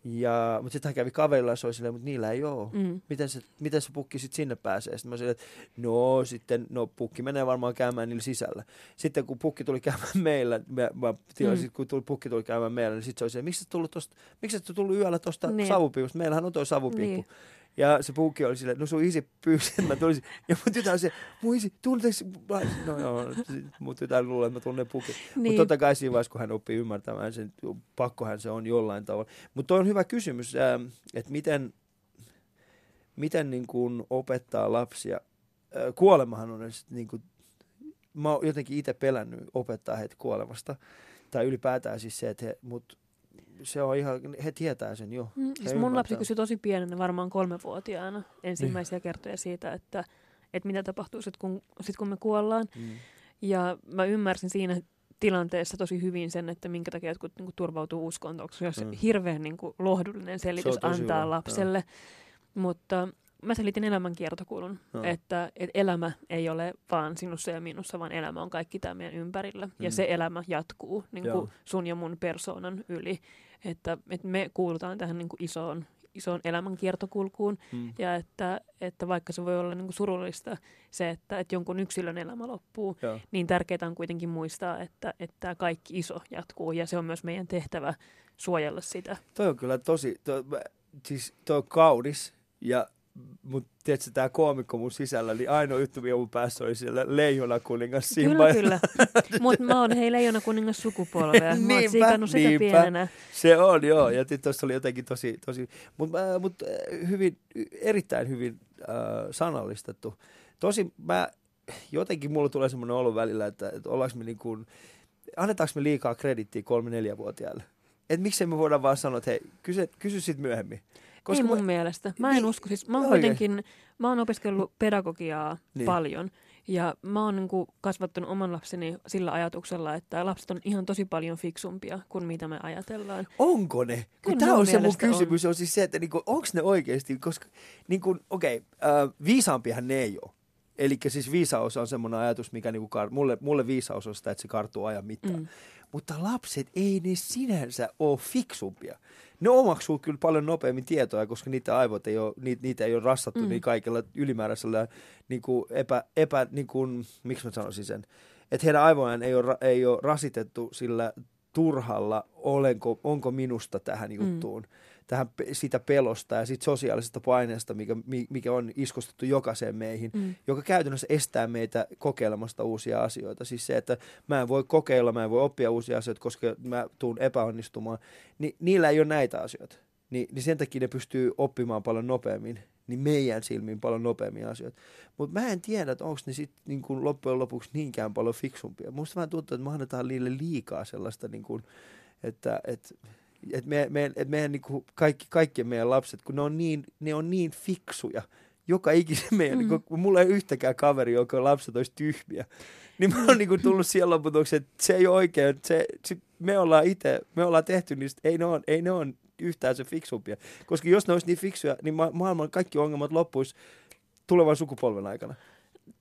Ja, mutta sitten hän kävi kaverilla ja se oli silleen, mutta niillä ei ole. Mm. Miten se, miten se pukki sitten sinne pääsee? Sitten mä silleen, että no sitten, no pukki menee varmaan käymään niillä sisällä. Sitten kun pukki tuli käymään meillä, mä, mä tiedän, Mm. mm. kun tuli, pukki tuli käymään meillä, niin sitten se oli se, miksi et tullut tosta, miksi et tullut yöllä tuosta Niin. savupiipusta? Meillähän on tuo savupiippu. Niin. Ja se pukki oli silleen, no sun isi pyysi, että mä tulisin. Ja mun tytär oli se, mun isi, tunteeko, no joo, mun tytär luulee, että mä tunnen pukin. Niin. Mutta totta kai siinä vaiheessa, kun hän oppii ymmärtämään sen, pakkohan se on jollain tavalla. Mutta on hyvä kysymys, ää, että miten, miten niin kuin opettaa lapsia. Ää, Kuolemahan on niin kuin, mä oon jotenkin itse pelännyt opettaa heitä kuolemasta. Tai ylipäätään siis se, että he, mut se on ihan, he tietää sen jo. Mm, siis mun lapsi kysyi tosi pienenä, varmaan kolmevuotiaana, ensimmäisiä kertoja siitä, että, että mitä tapahtuu sitten, kun, sit, kun me kuollaan. Mm. Ja mä ymmärsin siinä tilanteessa tosi hyvin sen, että minkä takia jotkut niin kuin, turvautuu uskontoon, koska se on Mm. hirveän niin kuin, lohdullinen selitys tosi antaa hyvä, lapselle. Mutta mä selitin elämänkiertokulun, Joo. että, että elämä ei ole vaan sinussa ja minussa, vaan elämä on kaikki tämä meidän ympärillä. Ja Mm. se elämä jatkuu niin Joo. kuin sun ja mun persoonan yli. Että, että me kuulutaan tähän niin kuin isoon, isoon elämänkiertokulkuun. Mm. Ja että, että vaikka se voi olla niin kuin surullista se, että, että jonkun yksilön elämä loppuu, Joo. niin tärkeää on kuitenkin muistaa, että, että tämä kaikki iso jatkuu. Ja se on myös meidän tehtävä suojella sitä. Toi on kyllä tosi, toi, siis toi on kaunis, ja mutta tiedätkö, tämä koomikko mun sisällä, niin ainoa juttu, mikä mun päässä oli siellä leijona kuningas Simba. Kyllä, kyllä. Mutta mä oon hei leijona kuningas sukupolvea. Mä oon siikannut sitä niinpä. pienenä. Se on, joo. Ja tuossa oli jotenkin tosi, tosi mutta äh, mut, äh, hyvin, erittäin hyvin äh, sanallistettu. Tosi, mä, jotenkin mulla tulee semmoinen olo välillä, että, että ollaanko me niin kuin, annetaanko me liikaa kredittiä kolme-neljävuotiaille? Että miksei me voida vaan sanoa, että hei, kysy, kysy sit myöhemmin. Koska Ei mun mä- mielestä. Mä en Niin, usko. Siis mä oon oikein. kuitenkin, mä oon opiskellut pedagogiaa Niin. niin. paljon. Ja mä oon niin kasvattanut oman lapseni sillä ajatuksella, että lapset on ihan tosi paljon fiksumpia kuin mitä me ajatellaan. Onko ne? Kun tämä on se mun mielestä on. kysymys, on. siis se, että niinku, onko ne oikeasti, koska niinku, okei, okay, äh, viisaampihan ne ei ole. Eli siis viisaus on semmoinen ajatus, mikä niinku, kar- mulle, mulle viisaus on sitä, että se karttuu ajan mittaan. Mm. Mutta lapset ei ne sinänsä ole fiksumpia. Ne omaksuu kyllä paljon nopeammin tietoa, koska niitä aivot ei ole, niitä, niitä ei ole rassattu mm. Mm. niin kaikella ylimääräisellä niin kuin epä, epä niin kuin, miksi mä sanoisin sen, että heidän aivojaan ei ole, ei ole rasitettu sillä turhalla, olenko, onko minusta tähän juttuun, mm. Tähän sitä pelosta ja siitä sosiaalisesta paineesta, mikä, mi- mikä on iskostettu jokaiseen meihin, Mm. joka käytännössä estää meitä kokeilemasta uusia asioita. Siis se, että mä en voi kokeilla, mä en voi oppia uusia asioita, koska mä tuun epäonnistumaan, niin niillä ei ole näitä asioita. Ni, niin sen takia ne pystyy oppimaan paljon nopeammin, niin meidän silmiin paljon nopeammin asioita. Mutta mä en tiedä, että onko ne sitten niin kuin loppujen lopuksi niinkään paljon fiksumpia. Musta vähän tuntuu, että me annetaan niille liikaa sellaista, niin kuin, että, että että me, me, et meidän niin kuin kaikki, kaikki meidän lapset, kun ne on niin, ne on niin fiksuja, joka ikisen meidän, Mm. niin kun mulla ei ole yhtäkään kaveri, joka lapset olisi tyhmiä, niin mä oon niin kuin tullut siihen loputukseen, että se ei ole oikein, se, se, me ollaan itse, me ollaan tehty niistä, ei ne on, ei ne on yhtään se fiksumpia. Koska jos ne olisi niin fiksuja, niin ma- maailman kaikki ongelmat loppuisi tulevan sukupolven aikana.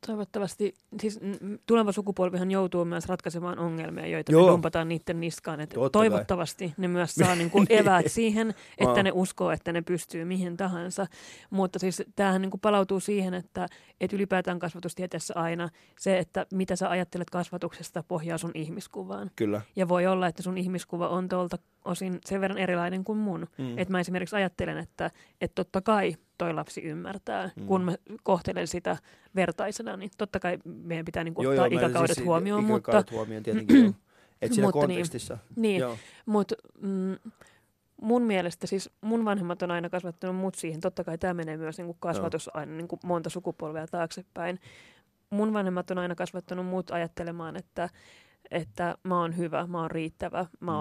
Toivottavasti, siis tuleva sukupolvihan joutuu myös ratkaisemaan ongelmia, joita Joo. me dumpataan niiden niskaan. Että Totta kai. toivottavasti ne myös saa niin kuin eväät siihen, että ne uskoo, että ne pystyy mihin tahansa. Mutta siis tämähän niin kuin palautuu siihen, että, että ylipäätään kasvatustieteessä aina se, että mitä sä ajattelet kasvatuksesta pohjaa sun ihmiskuvaan. Kyllä. Ja voi olla, että sun ihmiskuva on tuolta osin sen verran erilainen kuin mun. Mm. Että mä esimerkiksi ajattelen, että, että totta kai toi lapsi ymmärtää, Mm. mm. kun mä kohtelen sitä vertaisena, niin totta kai meidän pitää niin Joo, ottaa joo, mä ikäkaudet siis huomioon, mutta, Ikäkaudet huomioon tietenkin joo. Et siinä Mutta niin. kontekstissa. niin, Joo. mut, mm, mun mielestä siis mun vanhemmat on aina kasvattanut mut siihen, totta kai tämä menee myös niin kuin kasvatus aina niin kuin monta sukupolvea taaksepäin. Mun vanhemmat on aina kasvattanut mut ajattelemaan, että, että mä oon hyvä, mä oon riittävä, mä Mm.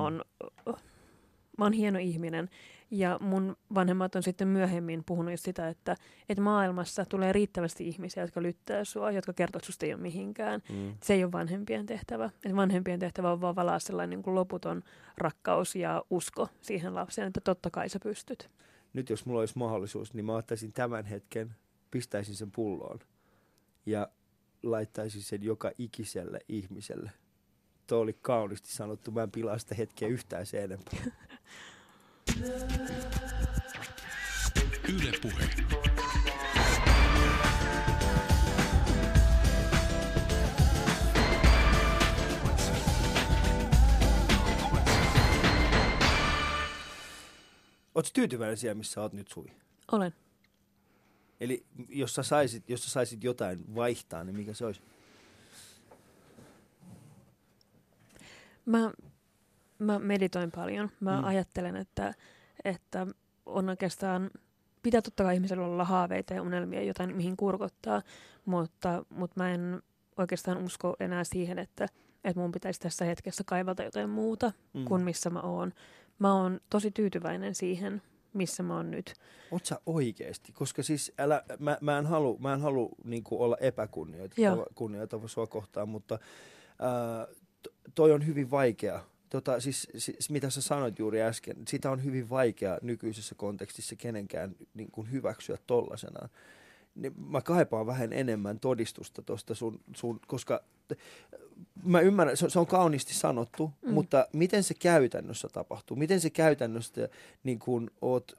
Mä oon hieno ihminen. Ja mun vanhemmat on sitten myöhemmin puhunut just sitä, että, että maailmassa tulee riittävästi ihmisiä, jotka lyttää sua, jotka kertoo, että susta ei ole mihinkään. Mm. Se ei ole vanhempien tehtävä. Et vanhempien tehtävä on vaan valaa sellainen niin kuin loputon rakkaus ja usko siihen lapseen, että totta kai sä pystyt. Nyt jos mulla olisi mahdollisuus, niin mä ottaisin tämän hetken, pistäisin sen pulloon ja laittaisin sen joka ikiselle ihmiselle. Tuo oli kauniisti sanottu. Mä en pilaa sitä hetkeä yhtään sen enempää. Yle Puhe. Oletko tyytyväinen siellä, missä oot nyt Suvi? Olen. Eli jos sä saisit, jos sä saisit jotain vaihtaa, niin mikä se olisi? Mä, mä meditoin paljon. Mä Mm. ajattelen, että, että on oikeastaan, pitää totta kai ihmisellä olla haaveita ja unelmia, jotain mihin kurkottaa, mutta, mutta mä en oikeastaan usko enää siihen, että, että mun pitäisi tässä hetkessä kaivata jotain muuta Mm. kuin missä mä oon. Mä oon tosi tyytyväinen siihen, missä mä oon nyt. Oot sä oikeesti? Koska siis älä, mä, mä en halua, mä en halua niin olla epäkunnioitava sua kohtaan, mutta ää, to- toi on hyvin vaikea. Tota, siis, siis, mitä sä sanoit juuri äsken, sitä on hyvin vaikea nykyisessä kontekstissa kenenkään niin kuin hyväksyä tollasenaan. Niin mä kaipaan vähän enemmän todistusta tuosta sun, sun, koska mä ymmärrän, se on, se on kauniisti sanottu, mm. Mutta miten se käytännössä tapahtuu? Miten se käytännössä niin kuin oot,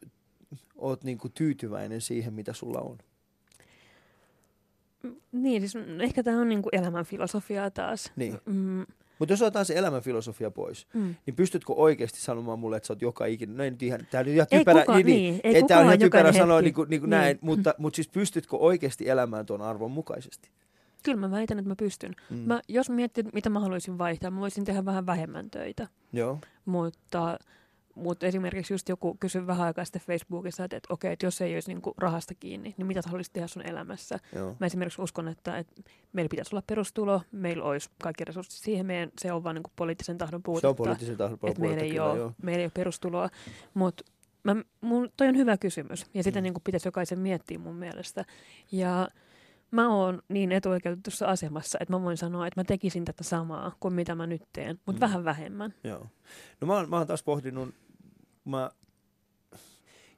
oot niin kuin tyytyväinen siihen, mitä sulla on? Mm, Niin, siis ehkä tämä on niinku elämän filosofiaa taas. Niin. Mm, Mutta jos otetaan se elämänfilosofia pois, mm. niin pystytkö oikeasti sanomaan mulle, että sä oot joka ikinen, no ei nyt ihan, tää nyt ihan Ei typerä, kukaan, niin, ei ei, tää on ihan typerä sanoa niin kuin, niin kuin Niin. näin, mutta, mutta siis pystytkö oikeasti elämään tuon arvon mukaisesti? Kyllä mä väitän, että mä pystyn. Mm. Mä, jos miettii, mitä mä haluaisin vaihtaa, mä voisin tehdä vähän vähemmän töitä. Joo. Mutta, mutta esimerkiksi just joku kysyi vähän aikaa sitten Facebookissa, että, että okei, että jos ei olisi niinku rahasta kiinni, niin mitä haluaisit tehdä sun elämässä? Joo. Mä esimerkiksi uskon, että, että meillä pitäisi olla perustulo, meillä olisi kaikki resurssit siihen, meidän, se on vaan niinku poliittisen tahdon Se puutetta. on poliittisen tahdon että meillä ei, kyllä, ole, joo. meillä ei ole perustuloa. Mutta mun, toi on hyvä kysymys ja sitä Mm. mm. niin pitäisi jokaisen miettiä mun mielestä. Ja mä oon niin etuoikeutetussa asemassa, että mä voin sanoa, että mä tekisin tätä samaa kuin mitä mä nyt teen, mutta mm. vähän vähemmän. Joo. No mä oon, mä oon taas pohdinut, mä,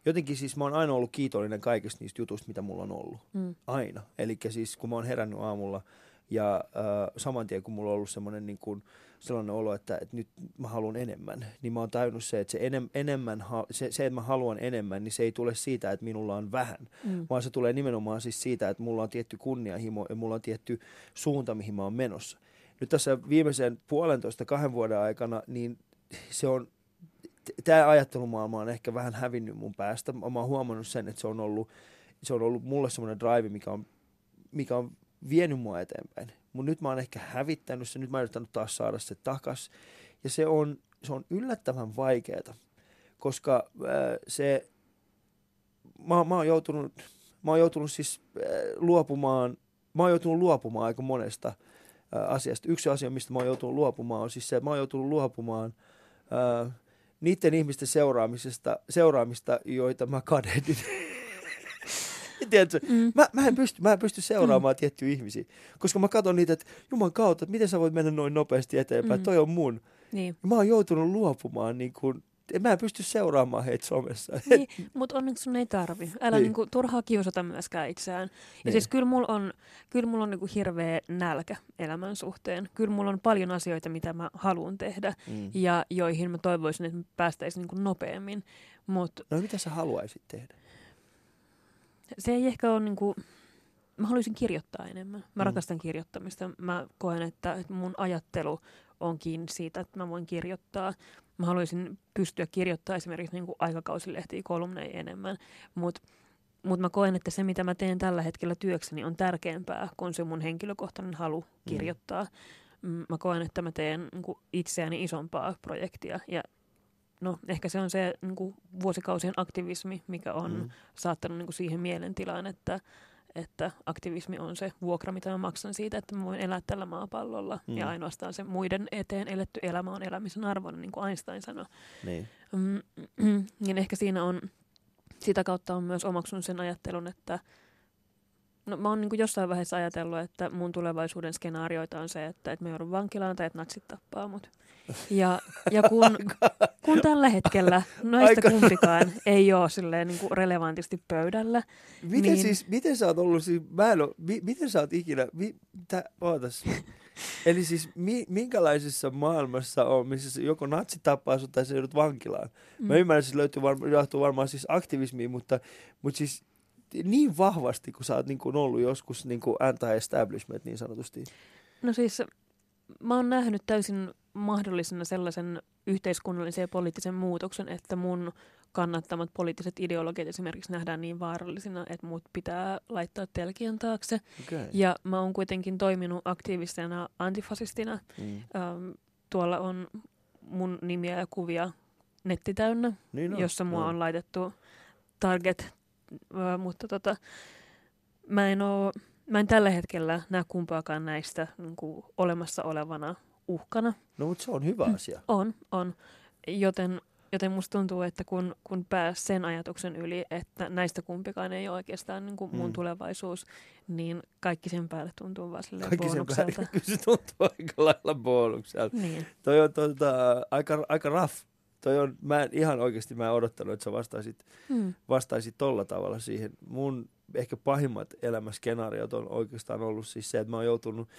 jotenkin siis mä oon aina ollut kiitollinen kaikista niistä jutuista, mitä mulla on ollut. Mm. Aina. Eli siis kun mä oon herännyt aamulla ja äh, saman tien kun mulla on ollut semmoinen niin kuin, sellainen olo, että, että nyt mä haluan enemmän, niin mä oon tajunnut se, että se, enem, enemmän, se, se, että mä haluan enemmän, niin se ei tule siitä, että minulla on vähän, Mm. vaan se tulee nimenomaan siis siitä, että mulla on tietty kunnianhimo ja mulla on tietty suunta, mihin mä oon menossa. Nyt tässä viimeisen puolentoista kahden vuoden aikana, niin se on, tämä ajattelumaailma on ehkä vähän hävinnyt mun päästä. Mä oon huomannut sen, että se on ollut, se on ollut mulle semmoinen drive, mikä on, mikä on vienyt mua eteenpäin. Mutta nyt mä oon ehkä hävittänyt sen, nyt mä oon yrittänyt taas saada se takas. Ja se on, se on yllättävän vaikeaa, koska ää, se, mä, mä oon joutunut, mä oon joutunut siis ää, luopumaan, mä oon joutunut luopumaan aika monesta ää, asiasta. Yksi asia, mistä mä oon joutunut luopumaan, on siis se, että mä oon joutunut luopumaan ää, niiden ihmisten seuraamisesta, seuraamista, joita mä kadehdin. Tiedätkö, Mm. mä, mä, en pysty, mä en pysty seuraamaan mm. tiettyjä ihmisiä, koska mä katson niitä, että juman kautta, että miten sä voit mennä noin nopeasti eteenpäin, mm. Toi on mun. Niin. Mä oon joutunut luopumaan niin kuin en mä pysty seuraamaan heitä somessa. Niin, mutta onneksi sun ei tarvi. Älä Niin. niin. niinku, turhaa kiusata myöskään itseään. Ja Niin. siis kyllä mulla on, kyllä mulla on niinku hirveä nälkä elämän suhteen. Kyllä mulla on paljon asioita, mitä mä haluan tehdä Mm. ja joihin mä toivoisin, että me päästäisiin niinku nopeammin. Mutta No mitä sä haluaisit tehdä? se ei ehkä ole niinku, mä haluaisin kirjoittaa enemmän. Mä mm. rakastan kirjoittamista. Mä koen, että, että mun ajattelu on kiinni siitä, että mä voin kirjoittaa. Mä haluaisin pystyä kirjoittamaan esimerkiksi niin aikakausilehtiä kolumneja enemmän, mutta mut mä koen, että se mitä mä teen tällä hetkellä työkseni on tärkeämpää kuin se mun henkilökohtainen halu kirjoittaa. Mm. Mä koen, että mä teen niin itseäni isompaa projektia ja no ehkä se on se niin vuosikausien aktivismi, mikä on Mm. mm. saattanut niin siihen mielentilaan, että, että aktivismi on se vuokra, mitä mä maksan siitä, että mä voin elää tällä maapallolla. Mm. Ja ainoastaan se muiden eteen eletty elämä on elämisen arvoinen, niin kuin Einstein sanoi. Niin. Mm, niin ehkä siinä on, sitä kautta on myös omaksunut sen ajattelun, että no mä oon niin kuin jossain vaiheessa ajatellut, että mun tulevaisuuden skenaarioita on se, että, että mä joudun vankilaan tai että natsit tappaa mut. Ja, ja kun, kun tällä hetkellä noista Aika- kumpikaan ei ole silleen niin kuin relevantisti pöydällä, Miten Niin. siis, miten sä oot ollut siis, mä en oo, mi, miten sä oot ikinä, mi, tä, ootas. Eli siis mi, minkälaisessa maailmassa on, missä joko natsi tappaa sut tai sä joudut vankilaan? Mm. Mä ymmärrän, että se löytyy varma, johtuu varmaan siis aktivismiin, mutta, mutta siis niin vahvasti, kun sä oot niin kuin ollut joskus niin kuin anti-establishment niin sanotusti. No siis mä oon nähnyt täysin mahdollisena sellaisen yhteiskunnallisen ja poliittisen muutoksen, että mun kannattamat poliittiset ideologiat esimerkiksi nähdään niin vaarallisina, että muut pitää laittaa telkien taakse. Okay. Ja mä oon kuitenkin toiminut aktiivisena antifasistina. Mm. Ähm, tuolla on mun nimiä ja kuvia netti täynnä, Niin on. jossa mua Joo. on laitettu target, mutta tota, mä en, oo, mä en tällä hetkellä näe kumpaakaan näistä niin kuin olemassa olevana uhkana. No mutta se on hyvä Mm. asia. On, on. Joten, joten musta tuntuu, että kun, kun pääs sen ajatuksen yli, että näistä kumpikaan ei ole oikeastaan niin kuin mun Mm. tulevaisuus, niin kaikki sen päälle tuntuu vaan silleen Kaikki sen bonukselta. päälle, kyllä se tuntuu aika lailla bonukselta. Niin. Toi on tota, aika, aika rough. Toi on, mä en, ihan oikeasti mä en odottanut, että sä vastaisit, Mm. vastaisit tolla tavalla siihen. Mun ehkä pahimmat elämäskenaariot on oikeastaan ollut siis se, että mä oon joutunut,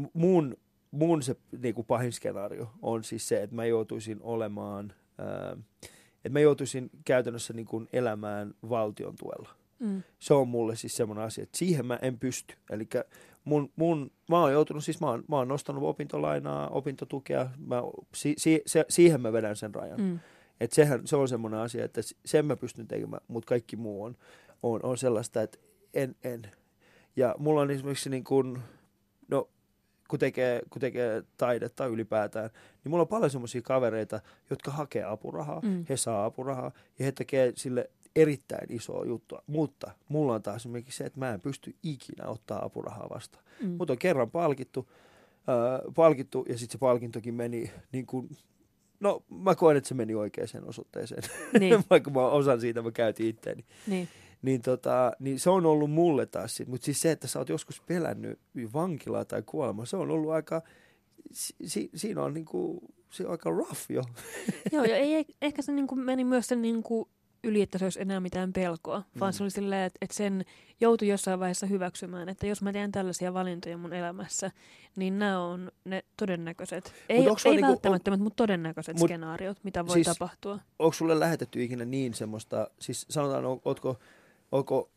mu- mun, mun se niin kuin pahin skenaario on siis se, että mä joutuisin olemaan, ää, että mä joutuisin käytännössä niin kuin elämään valtion tuella Mm. se on mulle siis semmoinen asia, että siihen mä en pysty. Eli mun, mun, mä oon joutunut, siis mä oon, mä oon nostanut opintolainaa, opintotukea, mä, si, si, se, siihen mä vedän sen rajan. Mm. Et sehän, se on semmoinen asia, että sen mä pystyn tekemään, mutta kaikki muu on, on, on sellaista, että en, en. Ja mulla on esimerkiksi niin kun, no, kun tekee, kun tekee taidetta ylipäätään, niin mulla on paljon semmoisia kavereita, jotka hakee apurahaa. Mm. he saa apurahaa ja he tekee sille erittäin isoa juttua. Mutta mulla on taas esimerkiksi se, että mä en pysty ikinä ottaa apurahaa vastaan. Mm. Mut on kerran palkittu, ää, palkittu ja sitten se palkintokin meni niin kuin, no mä koen, että se meni oikeaan osoitteeseen. Niin, Vaikka mä osan siitä, mä käytin itteeni. niin. Niin, tota, niin se on ollut mulle taas. Mutta siis se, että sä oot joskus pelännyt vankilaa tai kuolemaa, se on ollut aika, si, si, siinä on niinku, se on aika rough jo. Joo, ja ei, ehkä se niinku meni myös sen niinku yli, että se olisi enää mitään pelkoa, vaan Mm. se oli silleen, että, että sen joutui jossain vaiheessa hyväksymään, että jos mä teen tällaisia valintoja mun elämässä, niin nämä on ne todennäköiset, ei, sulla ei niinku- välttämättömät, mutta todennäköiset Mut- skenaariot, mitä voi siis- tapahtua. Onko sulle lähetetty ikinä niin semmoista, siis sanotaan, on- ootko, onko,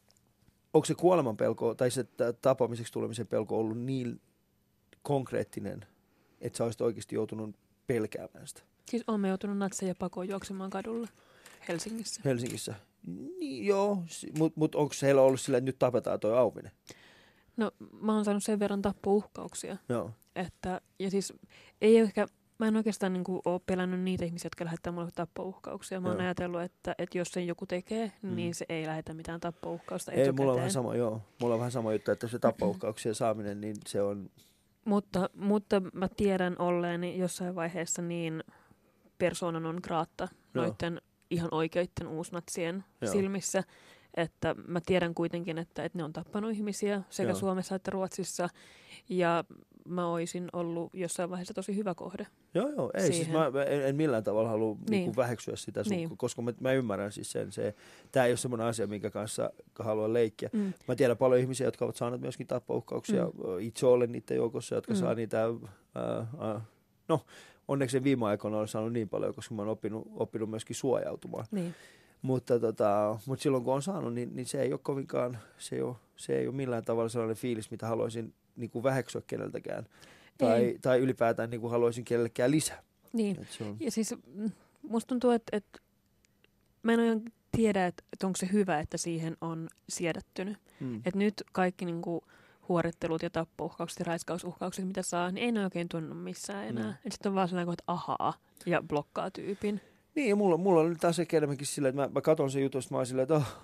onko se kuoleman pelko tai se tapaamiseksi tulemisen pelko ollut niin konkreettinen, että sä olisit oikeasti joutunut pelkäämään sitä Siis olemme joutunut natseja pakoon juoksemaan kadulla Helsingissä. Helsingissä? Niin, joo, mutta mut onko heillä ollut sillä, että nyt tapetaan toi Auvinen? No, mä oon saanut sen verran tappouhkauksia, Joo. että, ja siis ei ehkä, mä en oikeastaan niin ole pelännyt niitä ihmisiä, jotka lähettää mulle tappouhkauksia. Mä oon Joo. ajatellut, että, että jos sen joku tekee, Mm. niin se ei lähetä mitään tappouhkausta Ei, mulla on vähän sama, joo. Mulla on vähän sama juttu, että se tappouhkauksien saaminen, niin se on, Mutta, mutta mä tiedän olleeni jossain vaiheessa niin persoonan on graatta noiden ihan oikeiden uusnatsien Joo. silmissä, että mä tiedän kuitenkin, että, että ne on tappanut ihmisiä sekä Joo. Suomessa että Ruotsissa, ja mä oisin ollut jossain vaiheessa tosi hyvä kohde. Joo, joo. Ei, siis mä en, en millään tavalla halua niin. Niin. Niin väheksyä sitä, sun, Niin. koska mä, mä ymmärrän siis sen. Se, tämä ei ole semmoinen asia, minkä kanssa haluan leikkiä. Mm. Mä tiedän paljon ihmisiä, jotka ovat saaneet myöskin tappouhkauksia. Mm. Itse olen niiden joukossa, jotka mm. saa niitä... Äh, äh, no, onneksi en viime aikoina ole saanut niin paljon, koska mä oon oppinut, oppinut myöskin suojautumaan. Niin. Mutta, tota, mutta silloin kun on saanut, niin, niin se ei ole kovinkaan, se ei ole, se ei ole millään tavalla sellainen fiilis, mitä haluaisin niin kuin väheksyä keneltäkään. Tai, Ei. tai ylipäätään niin kuin haluaisin kenellekään lisää. niin. Et se on, Ja siis mm, musta tuntuu, että, että mä en oikein tiedä, että, että onko se hyvä, että siihen on siedättynyt. mm. Et nyt kaikki niinku huorettelut ja tappouhkaukset ja raiskausuhkaukset, mitä saa, niin ei ne oikein tunnu missään enää. Mm. Mm. Sitten on vaan sellainen, että ahaa ja blokkaa tyypin. Niin, ja mulla, mulla on nyt taas ehkä enemmänkin silleen, että mä, mä katon sen jutun, mä oon silleen, että oh,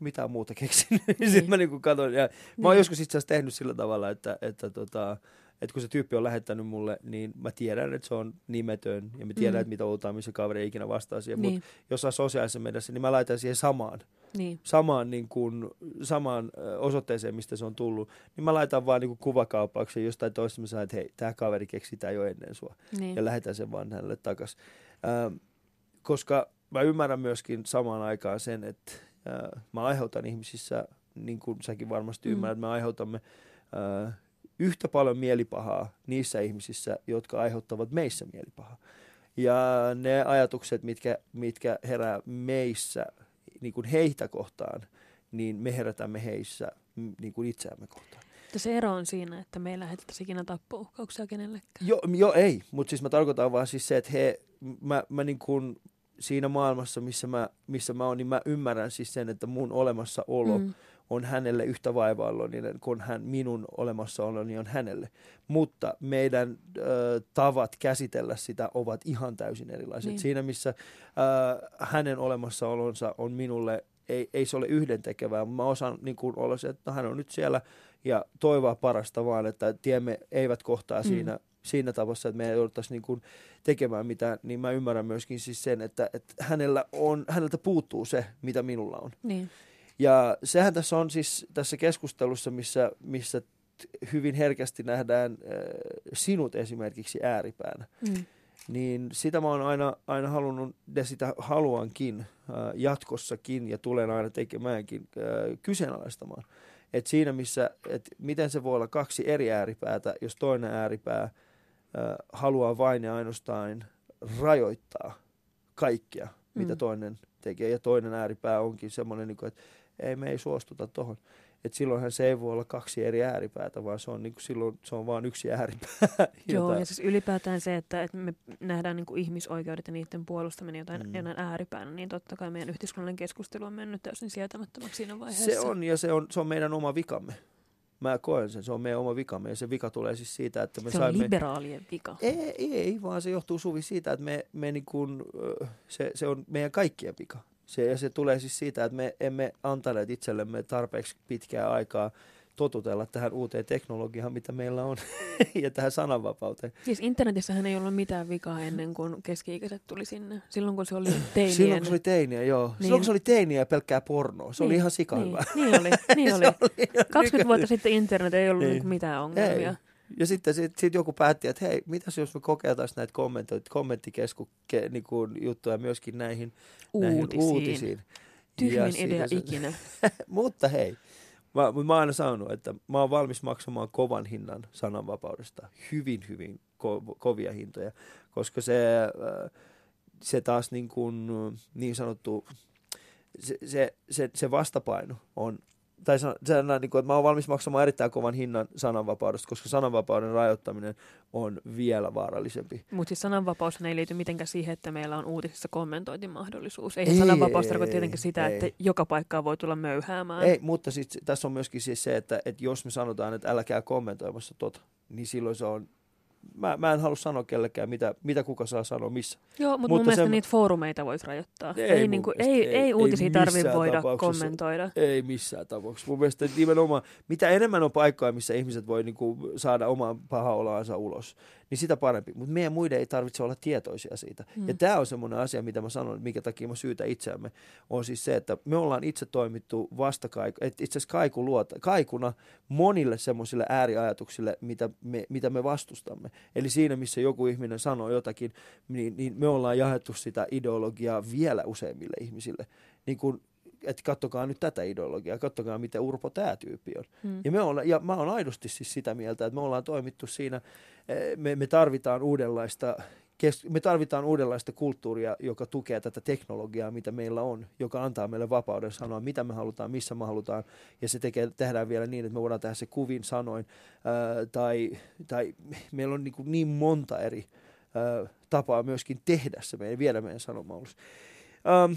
mitään muuta keksin. Niin. Sitten mä niinku katon, ja mä oon Niin. joskus itse asiassa tehnyt sillä tavalla, että, että, tota, että kun se tyyppi on lähettänyt mulle, niin mä tiedän, että se on nimetön, ja mä tiedän, Mm. että mitä outaa, missä kaveri ei ikinä vastaa siihen, Niin, mutta jossain sosiaalisessa mediassa, niin mä laitan siihen samaan, niin, samaan, niin kuin, samaan osoitteeseen, mistä se on tullut, niin mä laitan vaan niin kuin jostain toista, mä sanon, että hei, tämä kaveri keksi tämä jo ennen sua niin. ja lähetän sen vaan hänelle takaisin. Ähm, koska mä ymmärrän myöskin samaan aikaan sen, että äh, mä aiheutan ihmisissä, niin kuin säkin varmasti mm. ymmärrät, me aiheutamme äh, yhtä paljon mielipahaa niissä ihmisissä, jotka aiheuttavat meissä mielipahaa. Ja ne ajatukset, mitkä, mitkä herää meissä niin kuin heitä kohtaan, niin me herätämme heissä niin kuin itseämme kohtaan. Mutta se ero on siinä, että me ei lähetettäisi ikinä tappouhkauksia kenellekään. Jo, jo ei, mutta siis mä tarkoitan vaan siis se, että he, mä, mä niin kuin siinä maailmassa, missä mä, missä mä oon, niin mä ymmärrän siis sen, että mun olemassaolo mm. On hänelle yhtä vaivaallinen kuin hän, minun olemassaoloni on hänelle. Mutta meidän ö, tavat käsitellä sitä ovat ihan täysin erilaiset. Niin. Siinä, missä ö, hänen olemassaolonsa on minulle, ei, ei se ole yhdentekevää. Mä osaan niin kuin olla se, että no, hän on nyt siellä ja toivoa parasta vaan, että tiemme eivät kohtaa Mm. siinä, siinä tavassa, että me ei jouduttaisi niin kuin tekemään mitään, niin mä ymmärrän myöskin siis sen, että, että hänellä on, häneltä puuttuu se, mitä minulla on. Niin, Ja sehän tässä on siis tässä keskustelussa, missä, missä hyvin herkästi nähdään äh, sinut esimerkiksi ääripäänä, mm. niin sitä mä oon aina, aina halunnut ja sitä haluankin äh, jatkossakin ja tulen aina tekemäänkin äh, kyseenalaistamaan. Et siinä missä, et miten se voi olla kaksi eri ääripäätä, jos toinen ääripää äh, haluaa vain ja ainoastaan rajoittaa kaikkia, mitä Mm. toinen tekee. Ja toinen ääripää onkin semmoinen, niin että ei me ei suostuta tohon. Et silloinhan se ei voi olla kaksi eri ääripäätä, vaan se on, niin kuin, silloin se on vain yksi ääripää. Joo, jota- ja siis ylipäätään se, että, että me nähdään niin kuin ihmisoikeudet ja niiden puolustaminen jotain Mm. jonain ääripäänä, niin totta kai meidän yhteiskunnallinen keskustelu on mennyt täysin sietämättömäksi siinä vaiheessa. Se on, ja se on, se on meidän oma vikamme. Mä koen sen, se on meidän oma vikamme, ja se vika tulee siis siitä, että me se on saimme... liberaalien vika. Ei, ei, vaan se johtuu Suvi siitä, että me, me niin kuin, ö, se, se on meidän kaikkien vika. Se, ja se tulee siis siitä, että me emme antaneet itsellemme tarpeeksi pitkää aikaa totutella tähän uuteen teknologiaan, mitä meillä on, ja tähän sananvapauteen. Siis internetissähän ei ollut mitään vikaa ennen kuin keski-ikäiset tuli sinne. Silloin kun se oli teinien. Silloin kun se oli teiniä, joo. Niin. Silloin kun se oli teiniä ja pelkkää pornoa, se oli Niin, ihan sika niin, niin oli, niin oli. Oli ihan 20 nykyään- vuotta sitten internet ei ollut niin. mitään ongelmia. Ei. Ja sitten sit, sit joku päätti, että hei, mitäs jos me kokeiltaisiin näitä kommentoita, kommenttikesku ke, niin kuin juttuja myöskin näihin näihin Uutisiin. uutisiin. Tyhmin Ja idea se- ikinä. Mutta hei, mä, mä oon aina sanonut, että mä oon valmis maksamaan kovan hinnan sananvapaudesta. Hyvin, hyvin ko- kovia hintoja, koska se, äh, se taas niin, kuin, niin sanottu, se, se, se, se vastapaino on tai san, se, on niin kuin, että mä oon valmis maksamaan erittäin kovan hinnan sananvapaudesta, koska sananvapauden rajoittaminen on vielä vaarallisempi. Mutta siis sananvapaus ei liity mitenkään siihen, että meillä on uutisissa kommentointimahdollisuus. Eihän Ei, sananvapaus ei, tarkoita ei, tietenkin sitä, ei. että joka paikkaan voi tulla möyhäämään. Ei, mutta sit, tässä on myöskin siis se, että, että jos me sanotaan, että älkää kommentoimassa tota, niin silloin se on, mä, mä en halua sanoa kellekään, mitä, mitä kuka saa sanoa missä. Joo, mutta, Mutta mun mielestä se- niitä foorumeita voisi rajoittaa. Ei Ei, niinku, mielestä, ei, ei- ei, ei uutisia tarvitse voida kommentoida. Ei missään tapauksessa. Mun mielestä nimenomaan, mitä enemmän on paikkoja, missä ihmiset voi niinku saada oman paha oloansa ulos, niin sitä parempi. Mutta meidän muiden ei tarvitse olla tietoisia siitä. Mm. Ja tämä on semmoinen asia, mitä mä sanon, minkä takia mä syytä itseämme, on siis se, että me ollaan itse toimittu vastakaiku, että itse asiassa kaiku luota, kaikuna monille semmoisille ääriajatuksille, mitä me, mitä me vastustamme. Eli siinä, missä joku ihminen sanoo jotakin, niin, niin me ollaan jaettu sitä ideologiaa vielä useimmille ihmisille. Niin kuin että kattokaa nyt tätä ideologiaa, kattokaa miten urpo tämä tyyppi on. Mm. Ja, me olla, ja mä oon aidosti siis sitä mieltä, että me ollaan toimittu siinä, eh, me, me tarvitaan uudenlaista me tarvitaan uudenlaista kulttuuria, joka tukee tätä teknologiaa, mitä meillä on, joka antaa meille vapauden sanoa, mitä me halutaan, missä me halutaan, ja se tekee, tehdään vielä niin, että me voidaan tehdä se kuvin sanoin, ää, tai, tai meillä on niin, kuin niin monta eri ää, tapaa myöskin tehdä se, meidän, viedä meidän sanoma ulos. Ähm,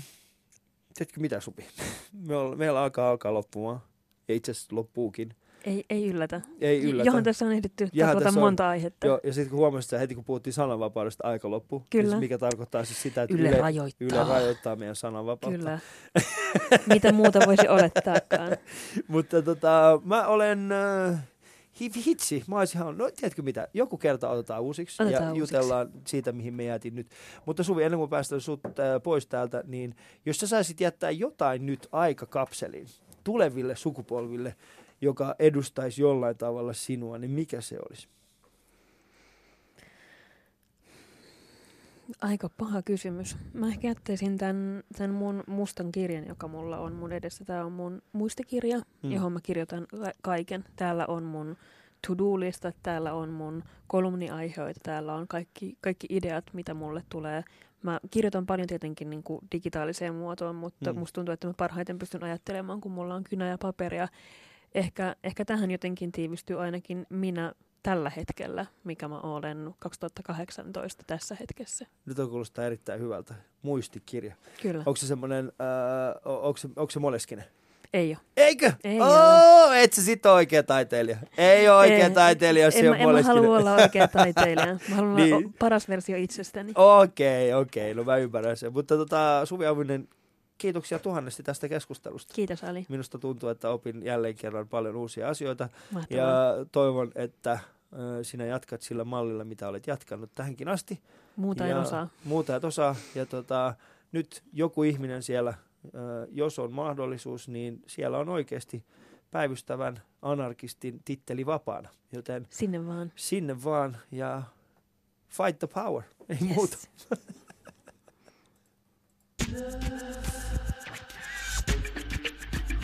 tiedätkö mitä, Supi? Meillä, meillä alkaa alkaa loppumaan, ja itse asiassa loppuukin. Ei, ei yllätä. Ei yllätä. Johon tässä on ehditty taklata on- monta aihetta. Joo, ja sitten kun huomasit, että heti kun puhuttiin sananvapaudesta, aika loppu. Kyllä. Siis mikä tarkoittaa siis sitä, että Yle, Yle, rajoittaa. Yle rajoittaa meidän sananvapautta. Kyllä. Mitä muuta voisi olettaakaan? Mutta tota, mä olen... Äh, hitsi, mä olisin ihan, no tiedätkö mitä, joku kerta otetaan uusiksi Otetaan ja uusiksi. jutellaan siitä, mihin me jäätiin nyt. Mutta Suvi, ennen kuin päästään sut äh, pois täältä, niin jos sä saisit jättää jotain nyt aikakapseliin tuleville sukupolville, joka edustaisi jollain tavalla sinua, niin mikä se olisi? Aika paha kysymys. Mä ehkä jättäisin tämän, tämän mun mustan kirjan, joka mulla on mun edessä. Tämä on mun muistikirja, Mm. johon mä kirjoitan ka- kaiken. Täällä on mun to-do-lista, täällä on mun kolumniaiheita, täällä on kaikki, kaikki ideat, mitä mulle tulee. Mä kirjoitan paljon tietenkin niin kuin digitaaliseen muotoon, mutta mm. musta tuntuu, että mä parhaiten pystyn ajattelemaan, kun mulla on kynä ja paperia. Ehkä, ehkä tähän jotenkin tiivistyy ainakin minä tällä hetkellä, mikä mä olen 2018 tässä hetkessä. Nyt on kuulostaa erittäin hyvältä. Muistikirja. Kyllä. Onko se semmoinen, äh, onko se, onko se moleskinen? Ei ole. Eikö? Ei oh, et sä sit ole oikea taiteilija. Ei ole oikea Ei, taiteilija, jos en, mä, on en mä halua olla oikea taiteilija. Mä haluan Niin. olla paras versio itsestäni. Okei, okei, no mä ymmärrän sen. Mutta tota, Suvi Auvinen, kiitoksia tuhannesti tästä keskustelusta. Kiitos Ali. Minusta tuntuu, että opin jälleen kerran paljon uusia asioita Mahtavaa. ja toivon, että sinä jatkat sillä mallilla, mitä olet jatkanut tähänkin asti. Muuta en ja osaa. Muuta et osaa. Ja tota, nyt joku ihminen siellä, jos on mahdollisuus, niin siellä on oikeasti päivystävän anarkistin titteli vapaana. Joten Sinne vaan. sinne vaan ja fight the power. Ei Yes. muuta.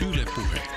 Yle Puhe.